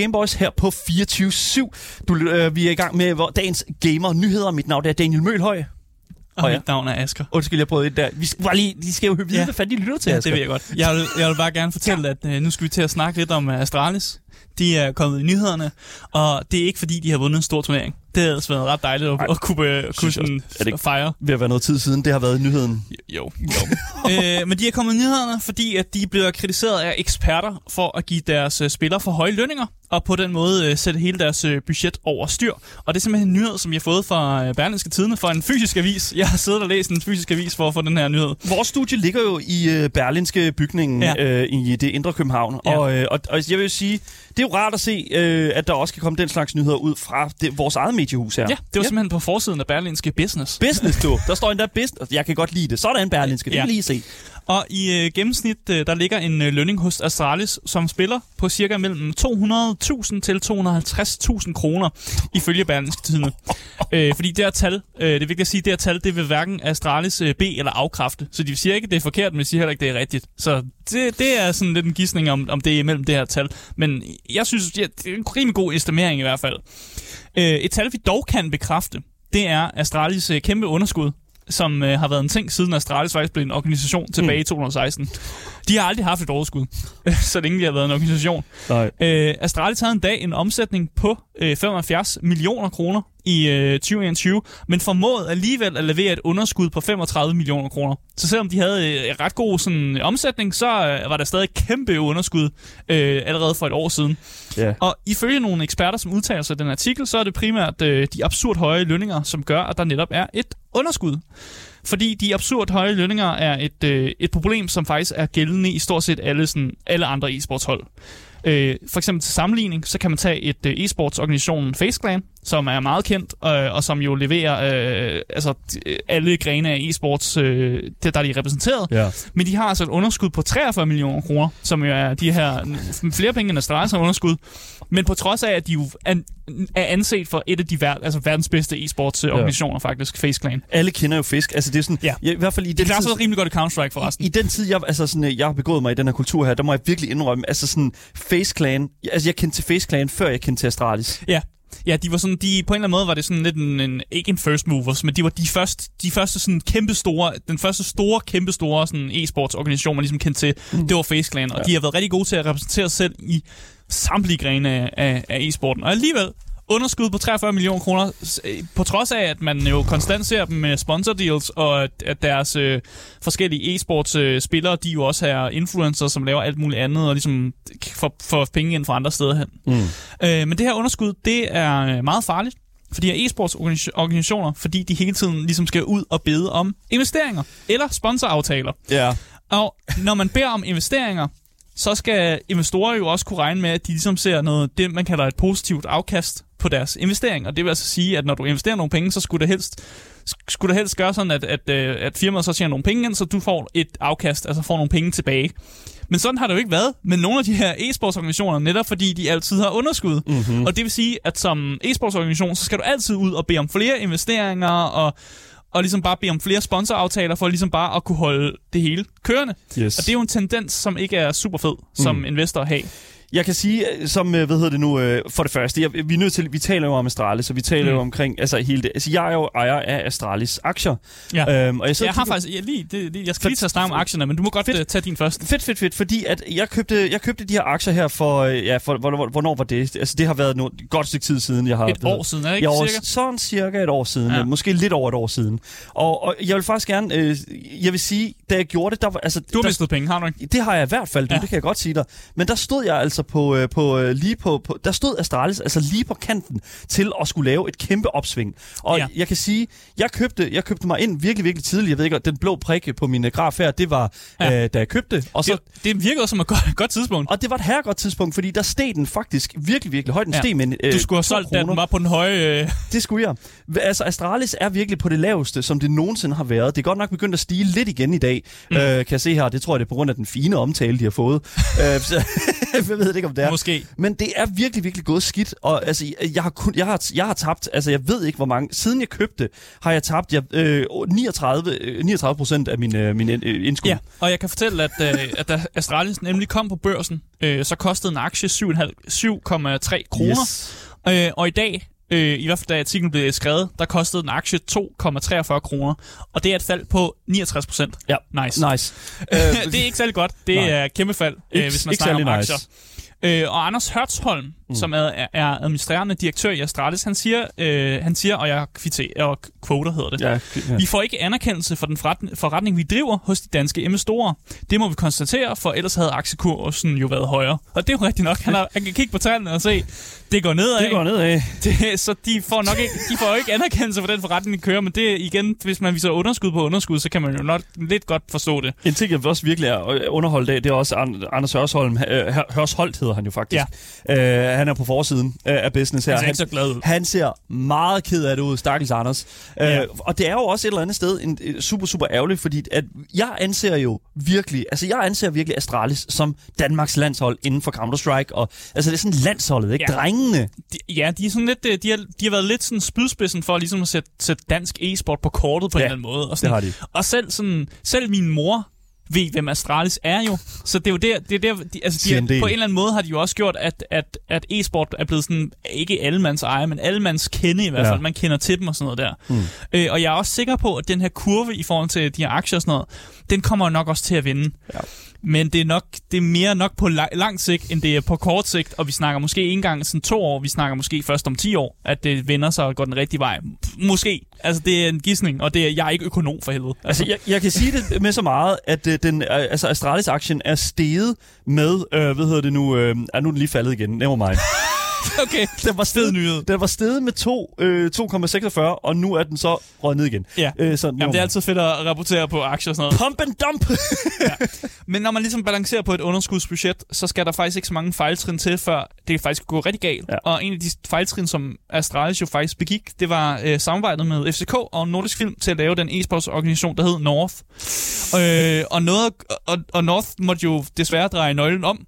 Gameboys her på 24-7. Du, øh, vi er i gang med hvor, dagens gamer-nyheder. Mit navn er Daniel Mølhøj. Og, og ja. mit navn er Asger. Undskyld, jeg prøvede der. Vi skal, bare lige, de skal jo vide, ja. hvad fanden de lytter til, ja, Asger. det ved jeg godt. Jeg vil, jeg vil bare gerne fortælle, at uh, nu skal vi til at snakke lidt om uh, Astralis. De er kommet i nyhederne, og det er ikke fordi, de har vundet en stor turnering. Det har altså været ret dejligt at, at kunne, at kunne sådan er det fejre. Ved at være noget tid siden, det har været nyheden. Jo, jo. øh, men de er kommet i nyhederne, fordi at de bliver kritiseret af eksperter for at give deres øh, spillere for høje lønninger, og på den måde øh, sætte hele deres øh, budget over styr. Og det er simpelthen en nyhed, som jeg har fået fra øh, Berlingske Tidene, fra en fysisk avis. Jeg har siddet og læst en fysisk avis for at få den her nyhed. Vores studie ligger jo i øh, Berlinske bygningen ja. øh, i det indre København, ja. og, øh, og, og jeg vil sige, det er jo rart at se, øh, at der også kan komme den slags nyheder ud fra det, vores eget mediehus her. Ja, det var ja. simpelthen på forsiden af Berlinske Business. Business, du. Der står endda business. Jeg kan godt lide det. Sådan Berlinske, det ja. kan lige se. Og i øh, gennemsnit, øh, der ligger en øh, lønning hos Astralis, som spiller på cirka mellem 200.000 til 250.000 kroner, ifølge Berlingske Tidene. øh, fordi det her tal, øh, det er vigtigt at sige, det her tal, det vil hverken Astralis øh, B eller afkræfte. Så de siger ikke, det er forkert, men de siger heller ikke, det er rigtigt. Så det, det er sådan lidt en gissning om, om det er imellem det her tal. Men jeg synes, ja, det er en rimelig god estimering i hvert fald. Øh, et tal, vi dog kan bekræfte, det er Astralis øh, kæmpe underskud som øh, har været en ting siden Astralis faktisk blev en organisation tilbage mm. i 2016. De har aldrig haft et overskud, så længe de har været en organisation. Nej. Øh, Astralis havde en dag en omsætning på øh, 75 millioner kroner i øh, 2021, men formåede alligevel at levere et underskud på 35 millioner kroner. Så selvom de havde øh, ret god sådan, omsætning, så øh, var der stadig kæmpe underskud øh, allerede for et år siden. Yeah. Og ifølge nogle eksperter, som udtaler sig i den artikel, så er det primært øh, de absurd høje lønninger, som gør, at der netop er et underskud. Fordi de absurd høje lønninger er et, øh, et problem, som faktisk er gældende i stort set alle, sådan, alle andre e-sportshold. Øh, for eksempel til sammenligning, så kan man tage et øh, e-sportsorganisationen FaceClan, som er meget kendt, øh, og som jo leverer øh, altså, alle grene af e-sports, øh, der, der er de repræsenteret. Ja. Men de har altså et underskud på 43 millioner kroner, som jo er de her flere penge end Astralis underskud. Men på trods af, at de jo er, er anset for et af de ver- altså verdens bedste e-sports organisationer ja. faktisk, FaceClan. Alle kender jo Fisk. Altså det er sådan, ja. i hvert fald i den det klarer sig rimelig godt i Counter-Strike forresten. I, I, den tid, jeg, altså sådan, jeg har begået mig i den her kultur her, der må jeg virkelig indrømme, altså sådan FaceClan, altså jeg kendte til FaceClan, før jeg kendte til Astralis. Ja. Ja, de var sådan, de, på en eller anden måde var det sådan lidt en, en ikke en first movers, men de var de første, de første sådan kæmpe store, den første store, kæmpe store sådan e-sports organisation, man ligesom kendte til, mm. det var FaceClan, og ja. de har været rigtig gode til at repræsentere sig selv i samtlige grene af, af, af e-sporten. Og alligevel, underskud på 43 millioner kroner, på trods af, at man jo konstant ser dem med sponsor deals, og at deres øh, forskellige e-sports øh, spillere, de jo også er influencers, som laver alt muligt andet, og ligesom får, får penge ind fra andre steder hen. Mm. Øh, men det her underskud, det er øh, meget farligt for de her e-sports organisationer, fordi de hele tiden ligesom skal ud og bede om investeringer eller sponsoraftaler. Yeah. Og når man beder om investeringer, så skal investorer jo også kunne regne med, at de ligesom ser noget, det man kalder et positivt afkast på deres investering. Og det vil altså sige, at når du investerer nogle penge, så skulle det helst, skulle det helst gøre sådan, at, at, øh, at firmaet så tjener nogle penge ind, så du får et afkast, altså får nogle penge tilbage. Men sådan har det jo ikke været med nogle af de her e-sportsorganisationer, netop fordi de altid har underskud. Mm-hmm. Og det vil sige, at som e-sportsorganisation, så skal du altid ud og bede om flere investeringer, og og ligesom bare bede om flere sponsoraftaler for ligesom bare at kunne holde det hele kørende. Yes. Og det er jo en tendens, som ikke er super fed som mm. investor at have. Jeg kan sige, øh, som, øh, hvad hedder det nu, øh, for det første, jeg, vi er nødt til, vi taler jo om Astralis, så vi taler mm. jo omkring, altså hele det. Altså, jeg er jo ejer af Astralis aktier. Ja. Øhm, og jeg, jeg har faktisk, jeg, lige, det, det, jeg skal fedt, lige tage snakke om aktierne, men du må godt fedt, tage din først. Fedt, fedt, fedt, fordi at jeg købte, jeg købte de her aktier her for, ja, for, hvor, hvornår var det? Altså, det har været et godt stykke tid siden, jeg har... Et år siden, er det ikke ja, cirka? Sådan cirka et år siden, ja. måske lidt over et år siden. Og, og jeg vil faktisk gerne, øh, jeg vil sige, da jeg gjorde det, der var... Altså, du har der, mistet penge, har du ikke? Det har jeg i hvert fald, ja. det kan jeg godt sige dig. Men der stod jeg altså på, øh, på øh, lige på, på, der stod Astralis altså lige på kanten til at skulle lave et kæmpe opsving. Og ja. jeg kan sige, jeg købte, jeg købte mig ind virkelig, virkelig tidligt. Jeg ved ikke, den blå prik på min graf her, det var, ja. øh, da jeg købte. Og så, det, det virkede som et godt, godt tidspunkt. Og det var et herregodt tidspunkt, fordi der steg den faktisk virkelig, virkelig højt. Den ja. steg med øh, Du skulle have solgt den, den var på den høje... Øh... Det skulle jeg. Altså, Astralis er virkelig på det laveste, som det nogensinde har været. Det er godt nok begyndt at stige lidt igen i dag, mm. øh, kan jeg se her. Det tror jeg, det er på grund af den fine omtale, de har fået. øh, så, ved ikke, om det er. Måske. Men det er virkelig, virkelig gået skidt. Og altså, jeg har, kun, jeg har, jeg har tabt, altså jeg ved ikke, hvor mange. Siden jeg købte, har jeg tabt jeg, øh, 39, 39 procent af min, øh, min øh, indskud. Ja, og jeg kan fortælle, at, øh, at da Astralis nemlig kom på børsen, øh, så kostede en aktie 7,3 kroner. Yes. Øh, og i dag, øh, i hvert fald da artiklen blev skrevet, der kostede en aktie 2,43 kroner. Og det er et fald på 69 procent. Ja, nice. nice. det er ikke særlig godt. Det Nej. er kæmpe fald, øh, hvis man snakker om aktier. Nice. Øh, og Anders Hørtsholm, mm. som er, er administrerende direktør i Astralis, han siger, øh, han siger og jeg kvitterer, og quoter hedder det, ja, ja. vi får ikke anerkendelse for den forretning, vi driver hos de danske investorer. Det må vi konstatere, for ellers havde aktiekursen jo været højere. Og det er jo rigtigt nok. Han, har, han kan kigge på tallene og se, det går nedad. Det går nedad. Det, så de får nok ikke, de får jo ikke anerkendelse for den forretning, de kører, men det igen, hvis man viser underskud på underskud, så kan man jo nok lidt godt forstå det. En ting, jeg også virkelig er underholdt af, det er også Anders Hørsholm, Hørsholdt hedder han jo faktisk. Ja. Uh, han er på forsiden af business her. Han ser ikke så glad ud. Han ser meget ked af det ud, stakkels Anders. Uh, ja. Og det er jo også et eller andet sted en, super, super ærgerligt, fordi at jeg anser jo virkelig, altså jeg anser virkelig Astralis som Danmarks landshold inden for Counter-Strike, og altså det er sådan landsholdet, ikke? Ja. Drengene. De, ja, de er sådan lidt, øh, de har, de har været lidt sådan spydspidsen for ligesom at sætte, sætte dansk e-sport på kortet på ja, en eller anden måde. Og, sådan, det har de. og selv, sådan, selv min mor ved, hvem Astralis er jo. Så det er jo der, det er der de, altså de er, på en eller anden måde har de jo også gjort, at, at, at e-sport er blevet sådan, ikke allemands eje, men allemands kende i hvert fald. Ja. Man kender til dem og sådan noget der. Mm. Øh, og jeg er også sikker på, at den her kurve i forhold til de her aktier og sådan noget, den kommer nok også til at vinde. Ja. Men det er, nok, det er mere nok på lang, lang sigt, end det er på kort sigt, og vi snakker måske ikke engang sådan to år, vi snakker måske først om 10 år, at det vender sig og går den rigtige vej. Måske. Altså, det er en gissning, og det er, jeg er ikke økonom for helvede. Altså, jeg, jeg kan sige det med så meget, at uh, den, uh, altså Astralis-aktien er steget med, uh, hvad hedder det nu, uh, er nu den lige faldet igen, never mind. okay, den var stedet nyhed. Den var stedet med 2, øh, 2,46, og nu er den så røget ned igen. Ja, øh, så Jamen, det er altid fedt at rapportere på aktier og sådan noget. Pump and dump! ja. Men når man ligesom balancerer på et underskudsbudget, så skal der faktisk ikke så mange fejltrin til, før det kan faktisk gå rigtig galt. Ja. Og en af de fejltrin, som Astralis jo faktisk begik, det var øh, samarbejdet med FCK og Nordisk Film til at lave den e-sportsorganisation, der hed North. Øh, og, noget, og, og North måtte jo desværre dreje nøglen om,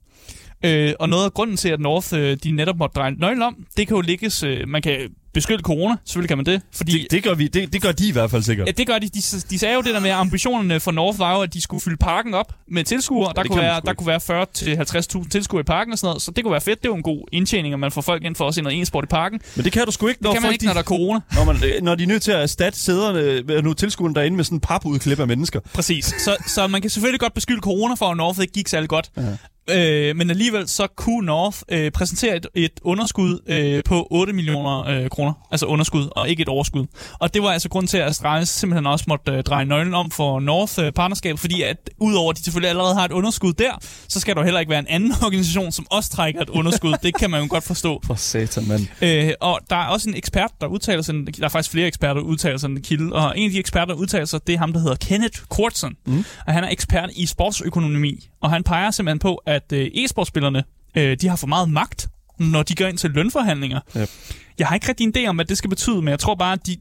Øh, og noget af grunden til, at North øh, de netop måtte dreje nøglen om, det kan jo ligges... Øh, man kan beskylde corona, selvfølgelig kan man det. Fordi, det, det, gør vi, det, det gør de i hvert fald sikkert. Ja, det gør de. De, de sagde jo det der med, at ambitionerne for North var jo, at de skulle fylde parken op med tilskuere. Der, kunne være, der kunne være 40-50.000 tilskuere i parken og sådan noget, så det kunne være fedt. Det er jo en god indtjening, at man får folk ind for at se noget e-sport i parken. Men det kan du sgu ikke, når, det kan man ikke, de, når der er corona. Når, man, når de er nødt til at erstatte sæderne, nu tilskuerne derinde med sådan en papudklip af mennesker. Præcis. Så, så man kan selvfølgelig godt beskylde corona for, at North ikke gik særlig godt. Ja. Øh, men alligevel så kunne North øh, præsentere et, et underskud øh, på 8 millioner øh, kroner. Altså underskud, og ikke et overskud. Og det var altså grund til, at Astralis simpelthen også måtte øh, dreje nøglen om for North øh, partnerskab, fordi at udover at de selvfølgelig allerede har et underskud der, så skal der heller ikke være en anden organisation, som også trækker et underskud. det kan man jo godt forstå. For satan, mand. Øh, og der er også en ekspert, der udtaler sig, der er faktisk flere eksperter, der udtaler sig en kilde, og en af de eksperter, der udtaler sig, det er ham, der hedder Kenneth Kortson. Mm. Og han er ekspert i sportsøkonomi, og han peger simpelthen på, at øh, e-sportspillerne, øh, de har for meget magt, når de går ind til lønforhandlinger. Yep. Jeg har ikke rigtig en idé om, hvad det skal betyde, men jeg tror bare, at de,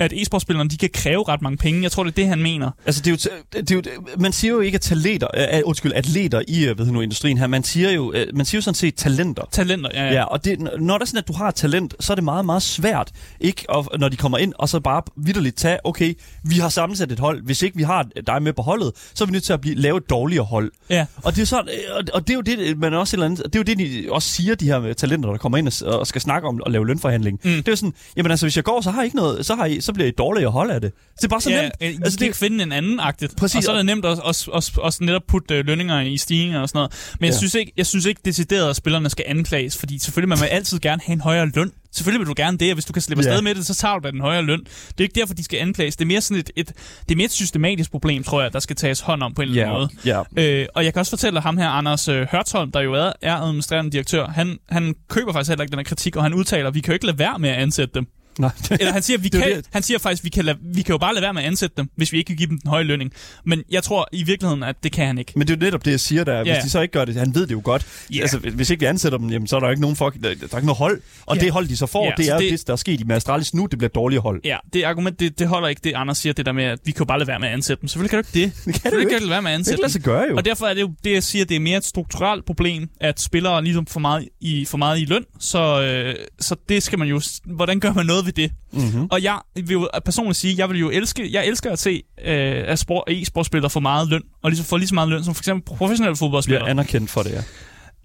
at e-sportspillerne de kan kræve ret mange penge. Jeg tror, det er det, han mener. Altså, det er jo, det er jo, man siger jo ikke, at talenter, uh, undskyld, atleter i uh, ved nu, industrien her, man siger, jo, uh, man siger jo sådan set talenter. Talenter, ja. ja. ja og det, når der er sådan, at du har talent, så er det meget, meget svært, ikke, og, når de kommer ind, og så bare vidderligt tage, okay, vi har sammensat et hold, hvis ikke vi har dig med på holdet, så er vi nødt til at blive, lave et dårligere hold. Ja. Og det er sådan, og, og det er jo det, man også et eller andet, det er jo det, de også siger, de her talenter, der kommer ind og, og skal snakke om at lave lønforhandling. Mm. Det er jo sådan, jamen altså, hvis jeg går, så har I ikke noget, så, har I, så bliver I dårligere hold af det. Det er bare så ja, nemt. Øh, altså, det kan finde en anden agtigt. Præcis. Og så er det nemt også, også, også, også netop putte øh, lønninger i stigninger og sådan noget. Men ja. jeg, synes ikke, jeg synes ikke decideret, at spillerne skal anklages, fordi selvfølgelig man vil altid gerne have en højere løn. Selvfølgelig vil du gerne det, og hvis du kan slippe afsted yeah. med det, så tager du da den højere løn. Det er ikke derfor, de skal anklages. Det er mere sådan et, et, det er mere et systematisk problem, tror jeg, der skal tages hånd om på en eller anden yeah. måde. Yeah. Øh, og jeg kan også fortælle at ham her, Anders øh, Hørtholm, der jo er, er administrerende direktør, han, han køber faktisk heller ikke den her kritik, og han udtaler, at vi kan jo ikke lade være med at ansætte dem. Nej. Eller han siger, vi kan, det. han siger faktisk, vi kan, lade, vi kan jo bare lade være med at ansætte dem, hvis vi ikke kan give dem den høje lønning. Men jeg tror i virkeligheden, at det kan han ikke. Men det er jo netop det, jeg siger der. Hvis de så ikke gør det, han ved det jo godt. Yeah. Altså, hvis ikke vi ansætter dem, jamen, så er der ikke nogen fuck, der, der er ikke noget hold. Og yeah. det hold, de så får, yeah, det er det, det, der er sket i med Astralis nu, det bliver et dårligt hold. Ja, det argument, det, det holder ikke, det Anders siger, det der med, at vi kan jo bare lade være med at ansætte dem. Selvfølgelig kan du ikke det. det kan du ikke. Kan lade være med at ansætte det kan gøre jo. Og derfor er det jo det, jeg siger, det er mere et strukturelt problem, at spillere ligesom for meget i, for meget i løn. Så, øh, så det skal man jo, hvordan gør man noget ved det? Mm-hmm. Og jeg vil jo personligt sige, jeg vil jo elske, jeg elsker at se øh, at sport, e-sportspillere få meget løn, og ligesom få lige så meget løn som for eksempel professionelle fodboldspillere. Bliver anerkendt for det, ja.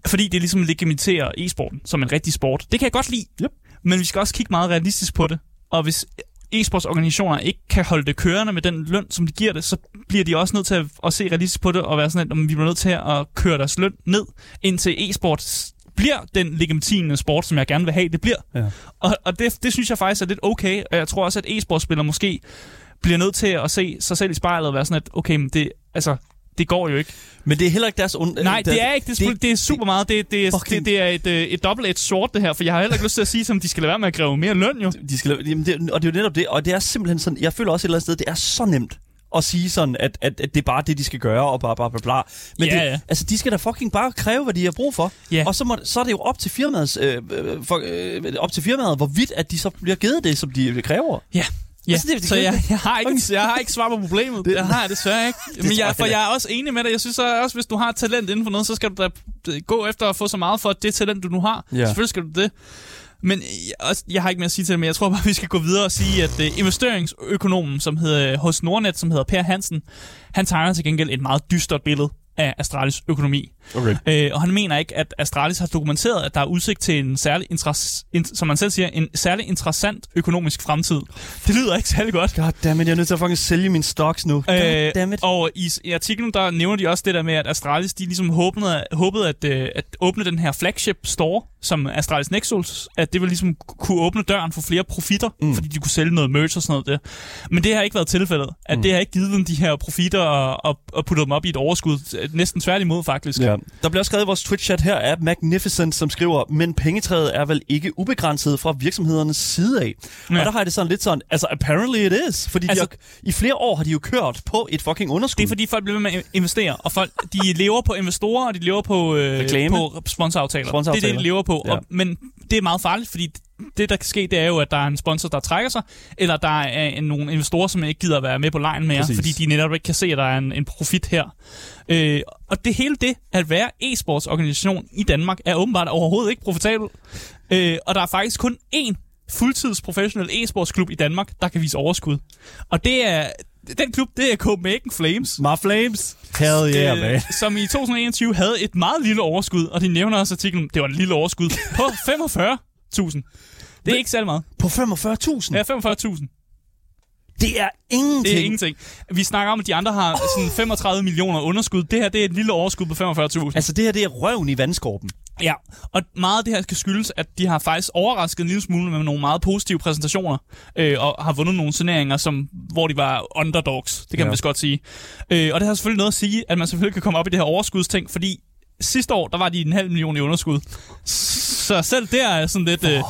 Fordi det ligesom legitimerer e-sporten som en rigtig sport. Det kan jeg godt lide. Yep. Men vi skal også kigge meget realistisk på det. Og hvis e-sportsorganisationer ikke kan holde det kørende med den løn, som de giver det, så bliver de også nødt til at, at se realistisk på det og være sådan, at vi bliver nødt til at køre deres løn ned, indtil e-sport bliver den legitime sport, som jeg gerne vil have, det bliver. Ja. Og, og det, det synes jeg faktisk er lidt okay, og jeg tror også, at e-sportspillere måske bliver nødt til at se sig selv i spejlet og være sådan, at okay, men det, altså, det går jo ikke. Men det er heller ikke deres... Und- Nej, det er ikke. Det er, det, det er super meget. Det, det, er, det, det er et, øh, et double-edged sword, det her. For jeg har heller ikke lyst til at sige, som de skal lade være med at kræve mere løn, jo. De skal lade, jamen det, og det er jo netop det. Og det er simpelthen sådan... Jeg føler også et eller andet sted, det er så nemt at sige sådan, at, at, at det er bare det, de skal gøre, og bare bla bla bla. Men ja, det, ja. altså, de skal da fucking bare kræve, hvad de har brug for. Ja. Og så, må, så er det jo op til firmaet, øh, for, øh, op til firmaet, hvorvidt at de så bliver givet det, som de kræver. Ja, Ja, altså, det, det, så jeg, jeg, har ikke, jeg har ikke svar på problemet. Det, det har jeg desværre ikke. Men jeg, for jeg er også enig med dig. Jeg synes også, hvis du har talent inden for noget, så skal du da gå efter at få så meget for det talent, du nu har. Ja. Selvfølgelig skal du det. Men jeg, også, jeg har ikke mere at sige til det, men jeg tror bare, vi skal gå videre og sige, at øh, investeringsøkonomen, som hedder øh, hos Nordnet, som hedder Per Hansen, han tegner til gengæld et meget dystert billede af Astralis økonomi. Okay. Øh, og han mener ikke, at Astralis har dokumenteret, at der er udsigt til en særlig, interess- in, som man selv siger, en særlig interessant økonomisk fremtid. Det lyder ikke særlig godt. Goddammit, jeg er nødt til at fucking sælge mine stocks nu. Øh, og i, i artiklen, der nævner de også det der med, at Astralis, de ligesom håbede, håbede at, øh, at åbne den her flagship store, som Astralis Nexus, at det ville ligesom kunne åbne døren for flere profitter, mm. fordi de kunne sælge noget merch og sådan noget der. Men det har ikke været tilfældet. At mm. det har ikke givet dem de her profitter og, og, og puttet dem op i et overskud. Næsten tværtimod, faktisk. Ja. Der bliver skrevet i vores Twitch-chat her af Magnificent, som skriver, men pengetræet er vel ikke ubegrænset fra virksomhedernes side af. Ja. Og der har jeg det sådan lidt sådan, altså apparently it is, fordi altså, de har, i flere år har de jo kørt på et fucking underskud. Det er fordi folk bliver med at investere, og folk de lever på investorer, og de lever på, øh, på sponsoraftaler. sponsoraftaler. Det er det, de lever på. Ja. Og, men det er meget farligt, fordi det, der kan ske, det er jo, at der er en sponsor, der trækker sig, eller der er en, nogle investorer, som ikke gider at være med på lejen mere, Præcis. fordi de netop ikke kan se, at der er en, en profit her. Øh, og det hele det, at være e-sportsorganisation i Danmark, er åbenbart overhovedet ikke profitabel. Øh, og der er faktisk kun én fuldtids professionel e-sportsklub i Danmark, der kan vise overskud. Og det er, den klub, det er Copenhagen Flames. My Flames. Hell yeah, øh, man. Som i 2021 havde et meget lille overskud, og de nævner også artiklen, det var et lille overskud, på 45.000. Det er ikke særlig meget. På 45.000? Ja, 45.000. Det er ingenting. Det er ingenting. Vi snakker om, at de andre har sådan 35 millioner underskud. Det her det er et lille overskud på 45.000. Altså det her det er røven i vandskorben. Ja, og meget af det her skal skyldes, at de har faktisk overrasket en lille smule med nogle meget positive præsentationer, øh, og har vundet nogle turneringer, som, hvor de var underdogs, det kan ja. man vist godt sige. Øh, og det har selvfølgelig noget at sige, at man selvfølgelig kan komme op i det her overskudsting, fordi sidste år, der var de en halv million i underskud. Så selv der er sådan lidt... Øh,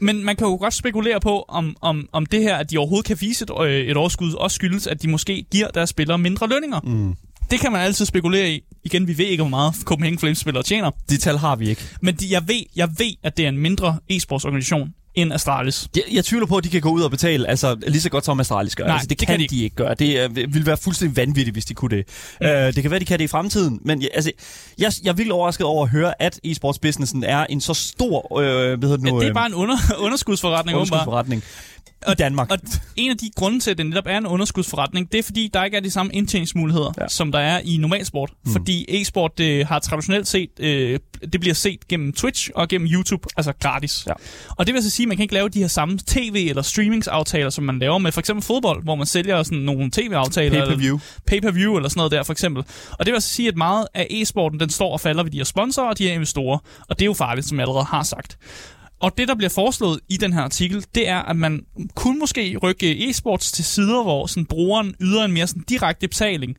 men man kan jo godt spekulere på, om, om, om det her, at de overhovedet kan vise et, øh, et overskud, også skyldes, at de måske giver deres spillere mindre lønninger. Mm. Det kan man altid spekulere i. Igen, vi ved ikke, hvor meget Copenhagen Flames spillere tjener. De tal har vi ikke. Men de, jeg, ved, jeg ved, at det er en mindre e-sportsorganisation, end Astralis. Jeg, jeg tvivler på, at de kan gå ud og betale altså, lige så godt som Astralis gør. Nej, altså, det, det kan, kan de de ikke gøre. Det uh, ville være fuldstændig vanvittigt, hvis de kunne det. Mm. Uh, det kan være, de kan det i fremtiden. Men jeg, altså, jeg, jeg er virkelig overrasket over at høre, at e-sports-businessen er en så stor... Øh, hvad hedder det nu? Ja, det er bare en under, underskudsforretning. Underskudsforretning i Danmark. Og en af de grunde til, at det netop er en underskudsforretning, det er fordi, der ikke er de samme indtjeningsmuligheder, ja. som der er i normalsport. Mm. Fordi e-sport det har traditionelt set, øh, det bliver set gennem Twitch og gennem YouTube, altså gratis. Ja. Og det vil så sige, at man kan ikke lave de her samme tv- eller streamingsaftaler, som man laver med for eksempel fodbold, hvor man sælger sådan nogle tv-aftaler. Pay-per-view. Pay-per-view eller sådan noget der, for eksempel. Og det vil så sige, at meget af e-sporten, den står og falder ved de her sponsorer og de her investorer. Og det er jo farligt, som jeg allerede har sagt. Og det, der bliver foreslået i den her artikel, det er, at man kunne måske rykke e-sports til sider, hvor sådan, brugeren yder en mere sådan, direkte betaling.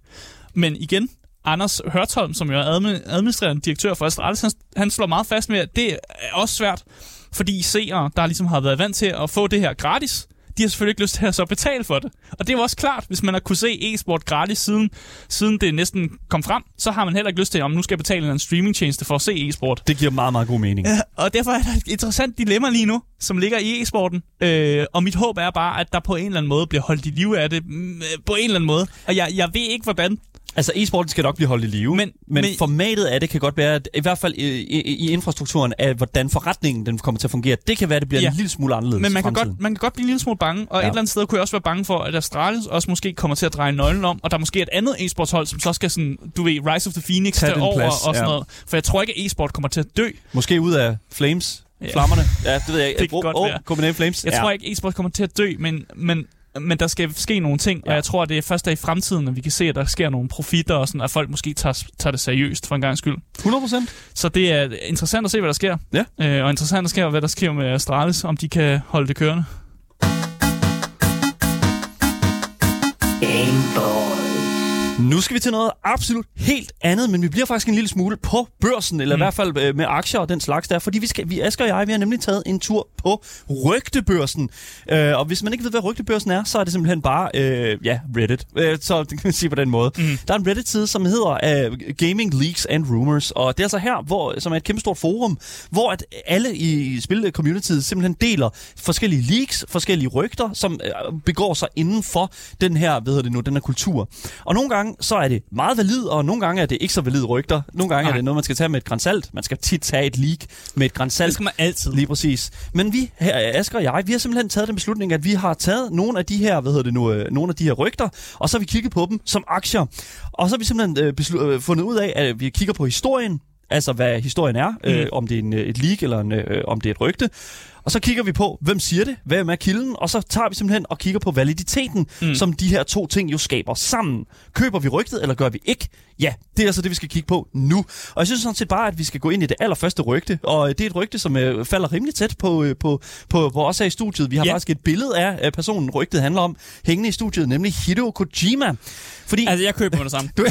Men igen, Anders Hørtholm, som jo er administrerende direktør for Astralis, han, han slår meget fast med, at det er også svært, fordi seere, der ligesom har været vant til at få det her gratis, de har selvfølgelig ikke lyst til at så betale for det. Og det er jo også klart, hvis man har kunne se e-sport gratis siden, siden det næsten kom frem, så har man heller ikke lyst til, om nu skal jeg betale en streamingtjeneste for at se e-sport. Det giver meget, meget god mening. Ja, og derfor er der et interessant dilemma lige nu, som ligger i e-sporten. Øh, og mit håb er bare, at der på en eller anden måde bliver holdt i live af det. Mm, på en eller anden måde. Og jeg, jeg ved ikke, hvordan. Altså, e-sporten skal nok blive holdt i live, men, men, men formatet af det kan godt være, at i hvert fald i, i, i infrastrukturen af, hvordan forretningen den kommer til at fungere, det kan være, at det bliver ja. en lille smule anderledes Men man kan, godt, man kan godt blive en lille smule bange, og ja. et eller andet sted kunne jeg også være bange for, at Astralis også måske kommer til at dreje nøglen om, og der er måske et andet e-sportshold, som så skal sådan, du ved, Rise of the Phoenix derover plads, og sådan ja. noget. For jeg tror ikke, at e-sport kommer til at dø. Måske ud af Flames, ja. flammerne. Ja, det ved jeg ikke. Det kan oh, godt oh, være. Copenhagen Flames. Jeg ja. tror ikke, e-sport kommer til at dø, men, men men der skal ske nogle ting, ja. og jeg tror, at det er først der i fremtiden, at vi kan se, at der sker nogle profitter, og sådan, at folk måske tager, tager det seriøst for en gang skyld. 100%. Så det er interessant at se, hvad der sker. Ja. Øh, og interessant at se, hvad der sker med Astralis, om de kan holde det kørende. Nu skal vi til noget absolut helt andet, men vi bliver faktisk en lille smule på børsen, eller mm. i hvert fald øh, med aktier og den slags der, fordi vi, skal, vi Asger og jeg, vi har nemlig taget en tur på rygtebørsen. Øh, og hvis man ikke ved, hvad rygtebørsen er, så er det simpelthen bare, øh, ja, Reddit. Øh, så det kan man sige på den måde. Mm. Der er en Reddit-side, som hedder uh, Gaming Leaks and Rumors, og det er altså her, hvor, som er et kæmpe stort forum, hvor at alle i spil-communityet simpelthen deler forskellige leaks, forskellige rygter, som uh, begår sig inden for den her, hvad hedder det nu, den her kultur. Og nogle gange så er det meget valid, og nogle gange er det ikke så valid rygter. Nogle gange Nej. er det noget, man skal tage med et grænsalt. Man skal tit tage et leak med et grænsalt. Det skal man altid. Lige præcis. Men vi, her, Asger og jeg, vi har simpelthen taget den beslutning, at vi har taget nogle af de her, hvad hedder det nu, øh, nogle af de her rygter, og så har vi kigget på dem som aktier. Og så har vi simpelthen øh, beslu- øh, fundet ud af, at vi kigger på historien, altså hvad historien er, mm. øh, om det er en, øh, et leak eller en, øh, om det er et rygte. Og så kigger vi på, hvem siger det, hvem er kilden, og så tager vi simpelthen og kigger på validiteten, mm. som de her to ting jo skaber sammen. Køber vi rygtet, eller gør vi ikke? Ja, det er altså det, vi skal kigge på nu. Og jeg synes sådan set bare, at vi skal gå ind i det allerførste rygte, og det er et rygte, som øh, falder rimelig tæt på, øh, på, på, på os her i studiet. Vi har ja. faktisk et billede af personen, rygtet handler om, hængende i studiet, nemlig Hideo Kojima. Fordi... Altså, jeg køber det samme. Du...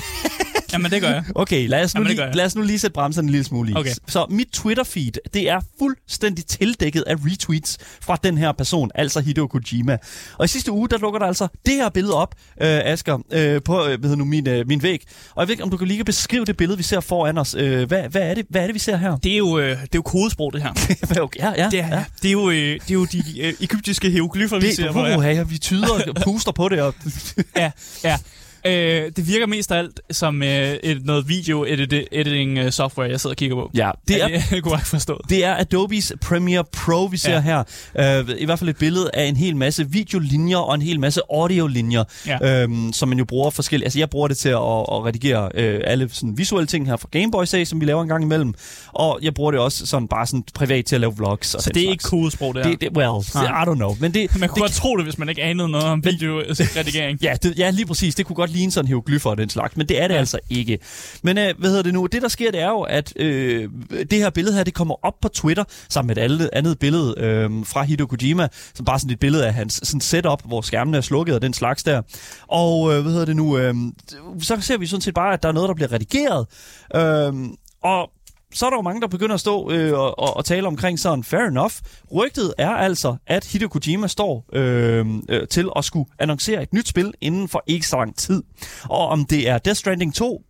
Jamen, det gør jeg. Okay, lad os, nu Jamen, lige, lad os nu lige sætte bremserne en lille smule i. Okay. Så mit Twitter-feed, det er fuldstændig tildækket af retweets fra den her person, altså Hideo Kojima. Og i sidste uge, der lukker der altså det her billede op, øh, Asger, øh, på øh, hvad nu, min, øh, min væg. Og jeg ved ikke, om du kan lige beskrive det billede, vi ser foran os. Øh, hvad, hvad, er det, hvad er det, vi ser her? Det er jo, øh, det er jo kodesprog, det her. ja, ja, det, er, ja. det, er jo, øh, det er jo de øh, egyptiske hieroglyffer, vi ser. Det, ja, vi tyder puster på det. Og ja, ja. Øh, det virker mest af alt som øh, et, noget video-editing uh, software, jeg sidder og kigger på. Ja, det er, er korrekt forstået. Det er Adobe's Premiere Pro, vi ser ja. her. Uh, I hvert fald et billede af en hel masse videolinjer og en hel masse audiolinjer, ja. øhm, som man jo bruger forskelligt. Altså, jeg bruger det til at, at redigere øh, alle sådan visuelle ting her fra Gameboy sag, som vi laver en gang imellem. Og jeg bruger det også sådan bare sådan privat til at lave vlogs. Og Så det er slags. ikke kodesprog, det, det, det Well, I don't know. Men det, man kunne det, godt tro det, hvis man ikke anede noget om videoredigering. ja, det, ja, lige præcis. Det kunne godt ligne sådan hieroglyffer og den slags, men det er det ja. altså ikke. Men øh, hvad hedder det nu? Det, der sker, det er jo, at øh, det her billede her, det kommer op på Twitter, sammen med et andet, andet billede øh, fra Hideo Kojima, som bare sådan et billede af hans sådan setup, hvor skærmene er slukket og den slags der. Og øh, hvad hedder det nu? Øh, så ser vi sådan set bare, at der er noget, der bliver redigeret. Øh, og så er der jo mange, der begynder at stå øh, og, og, og tale omkring sådan, fair enough. Rygtet er altså, at Hideo Kojima står øh, øh, til at skulle annoncere et nyt spil inden for ikke så lang tid. Og om det er Death Stranding 2,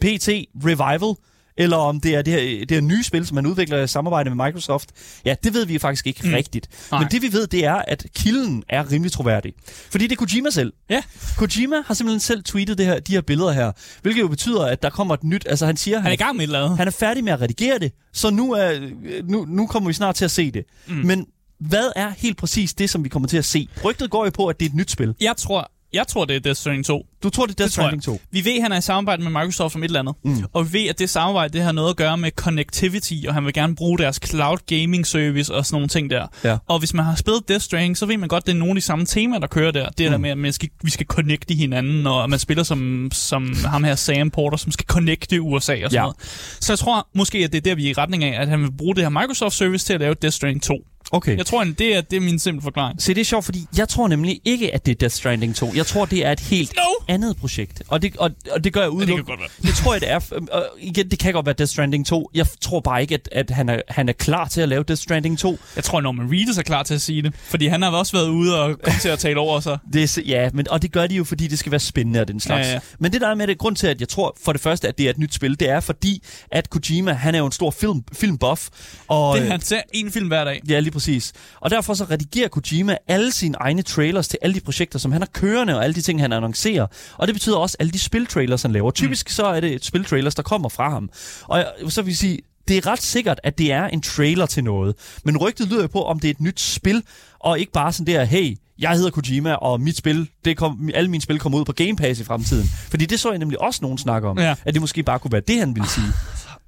PT, Revival, eller om det er det her, det her nye spil, som man udvikler i samarbejde med Microsoft. Ja, det ved vi faktisk ikke mm. rigtigt. Nej. Men det vi ved, det er, at kilden er rimelig troværdig. Fordi det er Kojima selv. Ja. Kojima har simpelthen selv tweetet det her, de her billeder her, hvilket jo betyder, at der kommer et nyt... Altså han siger... Han er i gang med et eller andet. Han er færdig med at redigere det, så nu, er, nu, nu kommer vi snart til at se det. Mm. Men hvad er helt præcis det, som vi kommer til at se? Rygtet går jo på, at det er et nyt spil. Jeg tror, jeg tror, det er Death Stranding 2. Du tror, det er Death Stranding 2? Vi ved, at han er i samarbejde med Microsoft om et eller andet. Mm. Og vi ved, at det samarbejde det har noget at gøre med connectivity, og han vil gerne bruge deres cloud gaming service og sådan nogle ting der. Ja. Og hvis man har spillet Death Stranding, så ved man godt, at det er nogle af de samme temaer, der kører der. Det mm. der med, at man skal, vi skal connecte hinanden, og man spiller som, som ham her Sam Porter, som skal connecte USA og sådan ja. noget. Så jeg tror måske, at det er der, vi er i retning af, at han vil bruge det her Microsoft service til at lave Death Stranding 2. Okay. Jeg tror, det er, det er min simple forklaring. Se, det er sjovt, fordi jeg tror nemlig ikke, at det er Death Stranding 2. Jeg tror, det er et helt no. andet projekt. Og det, og, og det gør jeg udelukkende. Ja, det kan godt være. Det tror jeg, det er. Og igen, det kan godt være Death Stranding 2. Jeg tror bare ikke, at, at han, er, han er klar til at lave Death Stranding 2. Jeg tror, Norman Reedus er klar til at sige det. Fordi han har også været ude og kommet til at tale over sig. Det er, ja, men, og det gør de jo, fordi det skal være spændende og den slags. Ja, ja. Men det der er med det, grund til, at jeg tror for det første, at det er et nyt spil, det er fordi, at Kojima, han er jo en stor film, filmbuff. Og, det er han ser en film hver dag. Ja, lige præcis. Og derfor så redigerer Kojima alle sine egne trailers til alle de projekter, som han har kørende, og alle de ting, han annoncerer. Og det betyder også alle de spiltrailers, han laver. Typisk mm. så er det spiltrailers, der kommer fra ham. Og så vil jeg sige, det er ret sikkert, at det er en trailer til noget. Men rygtet lyder på, om det er et nyt spil, og ikke bare sådan der, hey, jeg hedder Kojima, og mit spil, det kom, alle mine spil kommer ud på Game Pass i fremtiden. Fordi det så jeg nemlig også nogen snakke om, ja. at det måske bare kunne være det, han ville sige.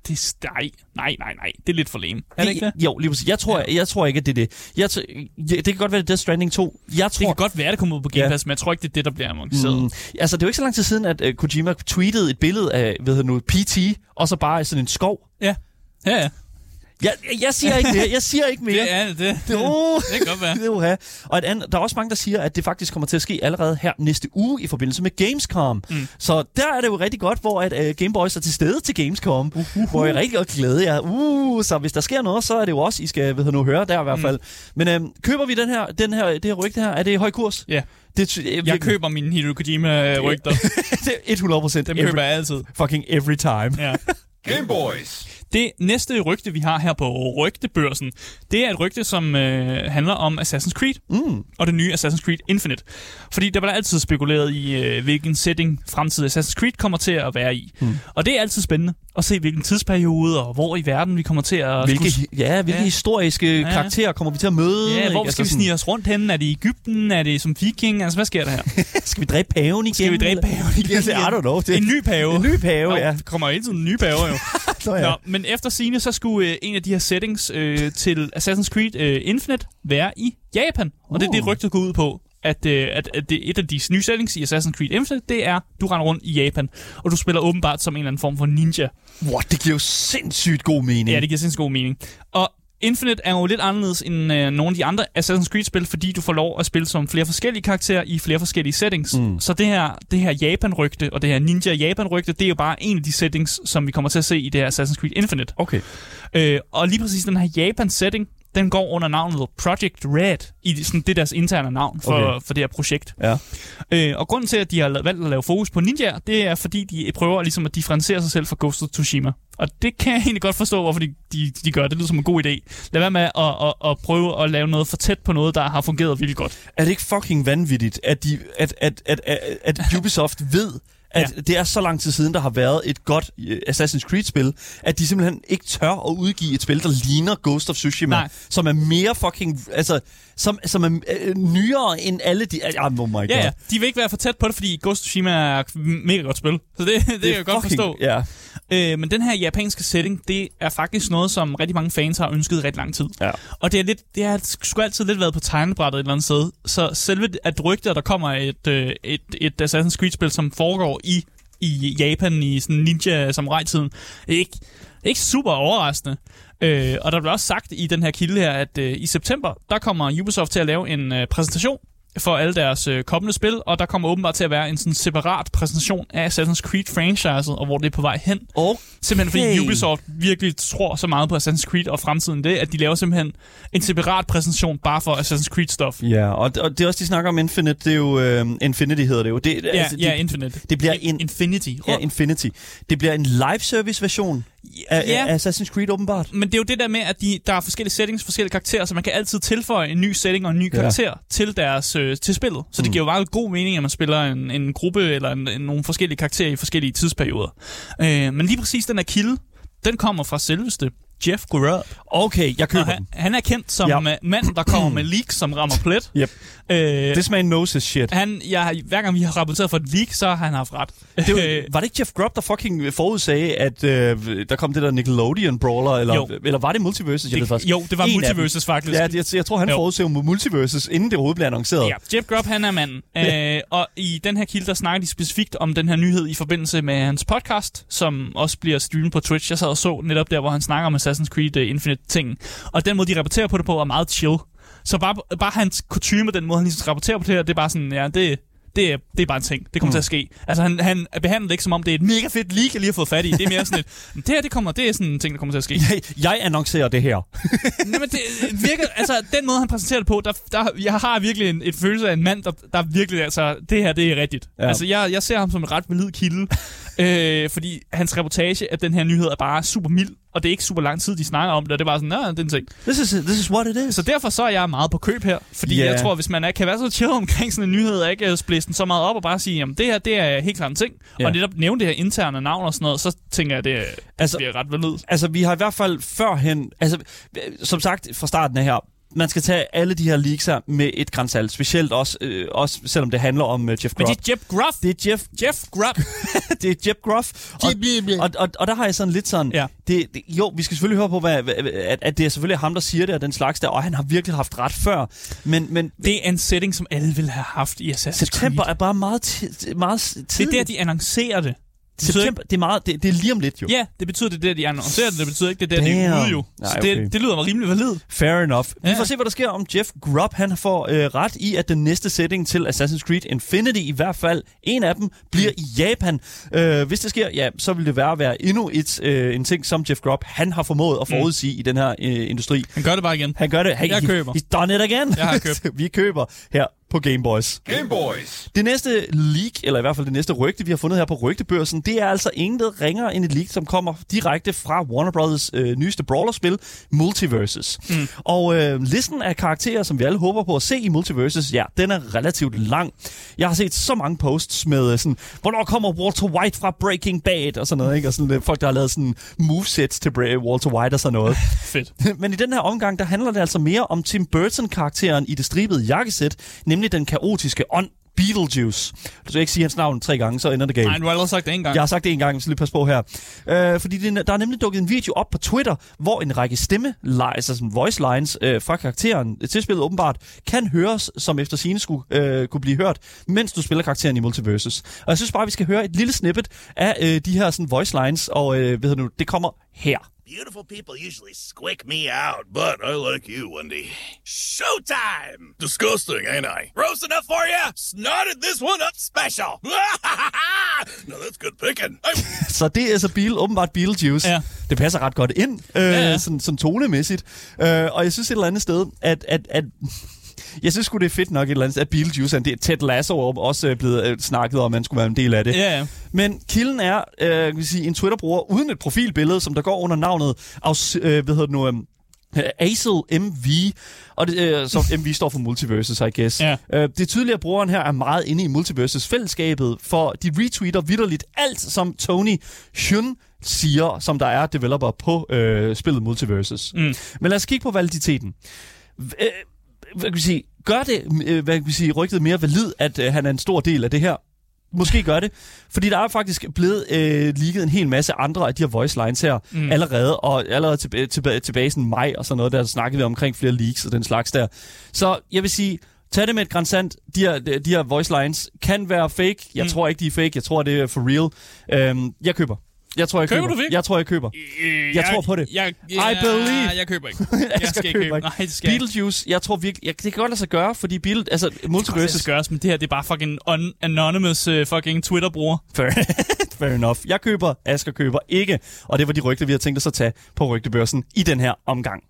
Det, nej, nej, nej, nej. Det er lidt for lame. Er det ikke det? Jo, lige præcis. Jeg tror, ja. jeg, jeg tror ikke, at det er det. Jeg det kan godt være, det er Death Stranding 2. Jeg tror, det kan godt være, det kommer ud på Game Pass, ja. men jeg tror ikke, det er det, der bliver annonceret. Mm, altså, det er jo ikke så lang tid siden, at uh, Kojima tweetede et billede af, hvad hedder nu, PT, og så bare sådan en skov. Ja, ja, ja. Jeg, jeg siger ikke mere. Jeg siger ikke mere. det er det. Det, uh, det kan godt være. Det uh, Og et andet, der er også mange, der siger, at det faktisk kommer til at ske allerede her næste uge i forbindelse med Gamescom. Mm. Så der er det jo rigtig godt, hvor at, uh, Gameboys er til stede til Gamescom. Uh, uh, uh. Hvor jeg rigtig godt glæder jer. Uh, så hvis der sker noget, så er det jo også, I skal ved nu høre der i hvert fald. Mm. Men uh, køber vi den her, den her, det her rygte her? Er det i høj kurs? Ja. Yeah. Det, jeg, jeg køber min Hideo Kojima-rygter. det er 100 procent. Dem køber jeg altid. Fucking every time. Ja. Gameboys. Det næste rygte, vi har her på Rygtebørsen, det er et rygte, som øh, handler om Assassin's Creed mm. og det nye Assassin's Creed Infinite. Fordi der var altid spekuleret i, øh, hvilken setting fremtidig Assassin's Creed kommer til at være i. Mm. Og det er altid spændende at se, hvilken tidsperiode og hvor i verden vi kommer til at... Hvilke, skulle... ja, hvilke ja. historiske ja. karakterer kommer vi til at møde? Ja, hvor skal vi snige os rundt hen? Er det i Ægypten? Er det som viking? Altså, hvad sker der her? skal vi dræbe paven igen? Skal vi dræbe paven igen? I don't know. Det... En ny pave. En ny pave, ja. Der kommer hele tiden en ny pave, jo. Nå, ja. Nå, men efter sine så skulle øh, en af de her settings øh, til Assassin's Creed øh, Infinite være i Japan. Og uh. det er det, uh. rygtet går ud på at, øh, at, at det, et af de nye settings i Assassin's Creed Infinite, det er, du render rundt i Japan, og du spiller åbenbart som en eller anden form for ninja. What, det giver jo sindssygt god mening. Ja, det giver sindssygt god mening. Og Infinite er jo lidt anderledes end øh, nogle af de andre Assassin's Creed-spil, fordi du får lov at spille som flere forskellige karakterer i flere forskellige settings. Mm. Så det her, det her Japan-rygte og det her Ninja Japan-rygte, det er jo bare en af de settings, som vi kommer til at se i det her Assassin's Creed Infinite. Okay. Øh, og lige præcis den her Japan-setting, den går under navnet Project Red. I sådan, det er deres interne navn for, okay. for det her projekt. Ja. Øh, og grunden til, at de har valgt at lave fokus på ninja, det er, fordi de prøver ligesom at differentiere sig selv fra Ghost of Tsushima. Og det kan jeg egentlig godt forstå, hvorfor de, de, de gør det. Det lyder som en god idé. Lad være med at, at, at prøve at lave noget for tæt på noget, der har fungeret virkelig godt. Er det ikke fucking vanvittigt, at, de, at, at, at, at, at Ubisoft ved, at ja. det er så lang tid siden, der har været et godt uh, Assassin's Creed-spil, at de simpelthen ikke tør at udgive et spil, der ligner Ghost of Tsushima, Nej. som er mere fucking... Altså, som, som er uh, nyere end alle de... Uh, oh my God. Ja, ja, de vil ikke være for tæt på det, fordi Ghost of Tsushima er mega godt spil. Så det, det, det kan jeg godt forstå. Ja. Øh, men den her japanske setting, det er faktisk noget, som rigtig mange fans har ønsket i rigtig lang tid. Ja. Og det er lidt, det har sgu altid lidt været på tegnebrættet et eller andet sted. Så selve at rygte, der kommer et, et, et, et Assassin's Creed-spil, som foregår i i Japan i sådan ninja samurai-tiden. Ikke, ikke super overraskende. Øh, og der blev også sagt i den her kilde her, at øh, i september, der kommer Ubisoft til at lave en øh, præsentation for alle deres øh, kommende spil, og der kommer åbenbart til at være en sådan separat præsentation af Assassin's Creed-franchiset, og hvor det er på vej hen. Okay. Simpelthen fordi Ubisoft virkelig tror så meget på Assassin's Creed og fremtiden det, at de laver simpelthen en separat præsentation bare for Assassin's Creed-stof. Ja, og, og det er også, de snakker om Infinite, det er jo, uh, Infinity hedder det jo. Det, ja, altså, de, ja, Infinite. Det bliver en, Infinity. Ja, Infinity. Det bliver en live service version af, ja. af Assassin's Creed åbenbart. Men det er jo det der med, at de, der er forskellige settings, forskellige karakterer, så man kan altid tilføje en ny setting og en ny karakter ja. til deres øh, til spillet. Så det mm. giver jo bare god mening, at man spiller en, en gruppe eller en, en, nogle forskellige karakterer i forskellige tidsperioder. Øh, men lige præcis den her kilde, den kommer fra selveste Jeff Grubb. Okay, jeg køber han, den. Han er kendt som ja. manden, der kommer med leaks, som rammer plet. Yep. Øh, This man knows his shit. Han, jeg, hver gang vi har rapporteret for et leak, så har han haft ret. Det var, var det ikke Jeff Grubb, der fucking forudsagde, at øh, der kom det der Nickelodeon-brawler? Eller, jo. eller var det Multiverses? Jeg det, ved faktisk. Jo, det var en Multiverses faktisk. Ja, jeg, jeg tror, han forudsagde Multiverses, inden det overhovedet blev annonceret. Ja, Jeff Grubb, han er manden. Øh, og i den her kilde, der snakker de specifikt om den her nyhed i forbindelse med hans podcast, som også bliver streamet på Twitch. Jeg sad og så netop der, hvor han snakker om Assassin's Creed øh, uh, Infinite-ting. Og den måde, de rapporterer på det på, er meget chill. Så bare, bare hans kutume, den måde, han ligesom rapporterer på det her, det er bare sådan, ja, det, det er, det er bare en ting. Det kommer mm. til at ske. Altså, han, han behandler det ikke som om, det er et mega fedt leak, jeg lige har fået fat i. Det er mere sådan et, det her, det, kommer, det er sådan en ting, der kommer til at ske. Jeg, jeg annoncerer det her. Nej, men det virker, altså, den måde, han præsenterer det på, der, der, jeg har virkelig en, et følelse af en mand, der, der virkelig, altså, det her, det er rigtigt. Ja. Altså, jeg, jeg ser ham som en ret valid kilde, øh, fordi hans reportage af den her nyhed er bare super mild og det er ikke super lang tid, de snakker om det, og det er bare sådan, nej, det er en ting. This is, this is what it is. Så derfor så er jeg meget på køb her, fordi yeah. jeg tror, hvis man er, kan være så chill omkring sådan en nyhed, og ikke splæse den så meget op og bare sige, jamen det her, det er helt klart en ting, yeah. og netop nævne det her interne navn og sådan noget, så tænker jeg, det altså, bliver ret valid. Altså, vi har i hvert fald førhen, altså, som sagt fra starten af her, man skal tage alle de her leaks her med et grænsalt. Specielt også, øh, også selvom det handler om uh, Jeff Grubb. Men det er Jeff Gruff. Det er Jeff, Jeff Grubb. det er Jeff Gruff. Og, og, og, og der har jeg sådan lidt sådan... Ja. Det, det, jo, vi skal selvfølgelig høre på, hvad, at, at det er selvfølgelig ham, der siger det, og den slags der. Og han har virkelig haft ret før. Men, men, det er en setting, som alle ville have haft i Assassin's Creed. September er bare meget, meget tidligt. Det er der, de annoncerer det. September, det er, meget, det, det er lige om lidt jo. Ja, det betyder, det er det, de annoncerer det. Det betyder ikke, det er det, de er ude jo. Så Nej, okay. det, det lyder mig rimelig valid. Fair enough. Ja. Vi får se, hvad der sker om Jeff Grubb. Han får øh, ret i, at den næste setting til Assassin's Creed Infinity, i hvert fald en af dem, bliver i Japan. Øh, hvis det sker, ja, så vil det være, være endnu et, øh, en ting, som Jeff Grubb han har formået at mm. forudsige mm. i den her øh, industri. Han gør det bare igen. Han gør det. Hey, jeg køber. He's done it again. Jeg har købt. vi køber her på Game Boys. Game Boys. Det næste leak, eller i hvert fald det næste rygte, vi har fundet her på rygtebørsen, det er altså intet ringere end et leak, som kommer direkte fra Warner Brothers øh, nyeste brawlerspil, Multiverses. Mm. Og øh, listen af karakterer, som vi alle håber på at se i Multiverses, ja, den er relativt lang. Jeg har set så mange posts med øh, sådan, hvornår kommer Walter White fra Breaking Bad, og sådan noget, ikke? Og sådan, øh, folk, der har lavet sådan movesets til Walter White og sådan noget. Fedt. Men i den her omgang, der handler det altså mere om Tim Burton-karakteren i det stribede jakkesæt, nemlig nemlig den kaotiske ånd, Beetlejuice. Du skal ikke sige hans navn tre gange, så ender det galt. Nej, du har allerede sagt det en gang. Jeg har sagt det en gang, så lige pas på her. Øh, fordi det, der er nemlig dukket en video op på Twitter, hvor en række stemme, altså sådan voice lines øh, fra karakteren til spillet åbenbart, kan høres, som efter sine skulle øh, kunne blive hørt, mens du spiller karakteren i Multiverses. Og jeg synes bare, vi skal høre et lille snippet af øh, de her sådan voice lines, og øh, ved du, det kommer her. Beautiful people usually squick me out, but I like you, Wendy. Showtime! Disgusting, ain't I? Gross enough for you? Snotted this one up special. no, that's good picking. så det er så Beetle, åbenbart Beetlejuice. Ja. Det passer ret godt ind, øh, ja, ja. Sådan, sådan tonemæssigt. Øh, og jeg synes et eller andet sted, at, at, at jeg synes sgu, det er fedt nok et eller andet, at Beetlejuice er en del. Ted Lasso er også øh, blevet øh, snakket om, at man skulle være en del af det. Ja, ja. Men kilden er øh, kan sige, en Twitter-bruger uden et profilbillede, som der går under navnet af, øh, hvad hedder det nu, øh, Acel MV, og det, øh, så MV står for Multiverses, I guess. Ja. Øh, det er tydeligt, at brugeren her er meget inde i Multiverses-fællesskabet, for de retweeter vidderligt alt, som Tony Hyun siger, som der er developer på øh, spillet Multiverses. Mm. Men lad os kigge på validiteten. Øh, hvad kan vi sige, gør det, øh, hvad kan vi sige, rygtet mere valid, at øh, han er en stor del af det her? Måske gør det. Fordi der er faktisk blevet øh, ligget en hel masse andre af de her voice lines her mm. allerede, og allerede tilbage, tilbage, tilbage i maj og sådan noget, der snakkede vi omkring flere leaks og den slags der. Så jeg vil sige, tag det med et grænsand. De her, de her voice lines kan være fake. Jeg mm. tror ikke, de er fake. Jeg tror, det er for real. Øhm, jeg køber. Jeg tror, jeg køber. køber. Du jeg tror, jeg køber. Jeg, jeg tror på det. Jeg, jeg, I believe. Jeg køber ikke. Jeg, jeg skal, købe. ikke. Nej, det skal Beetlejuice, jeg tror virkelig... Jeg, det kan godt lade sig gøre, fordi Beetle... Altså, Multiverse... Det kan gøres, men det her, det er bare fucking un- anonymous uh, fucking Twitter-bruger. Fair, fair enough. Jeg køber, Asger køber ikke. Og det var de rygter, vi har tænkt os at tage på rygtebørsen i den her omgang.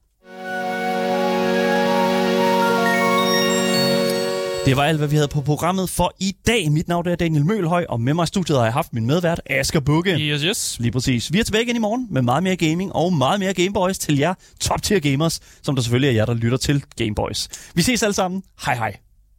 Det var alt, hvad vi havde på programmet for i dag. Mit navn er Daniel Mølhøj, og med mig i studiet har jeg haft min medvært, Asger Bukke. Yes, yes. Lige præcis. Vi er tilbage igen i morgen med meget mere gaming og meget mere Gameboys til jer top tier gamers, som der selvfølgelig er jer, der lytter til Gameboys. Vi ses alle sammen. Hej hej.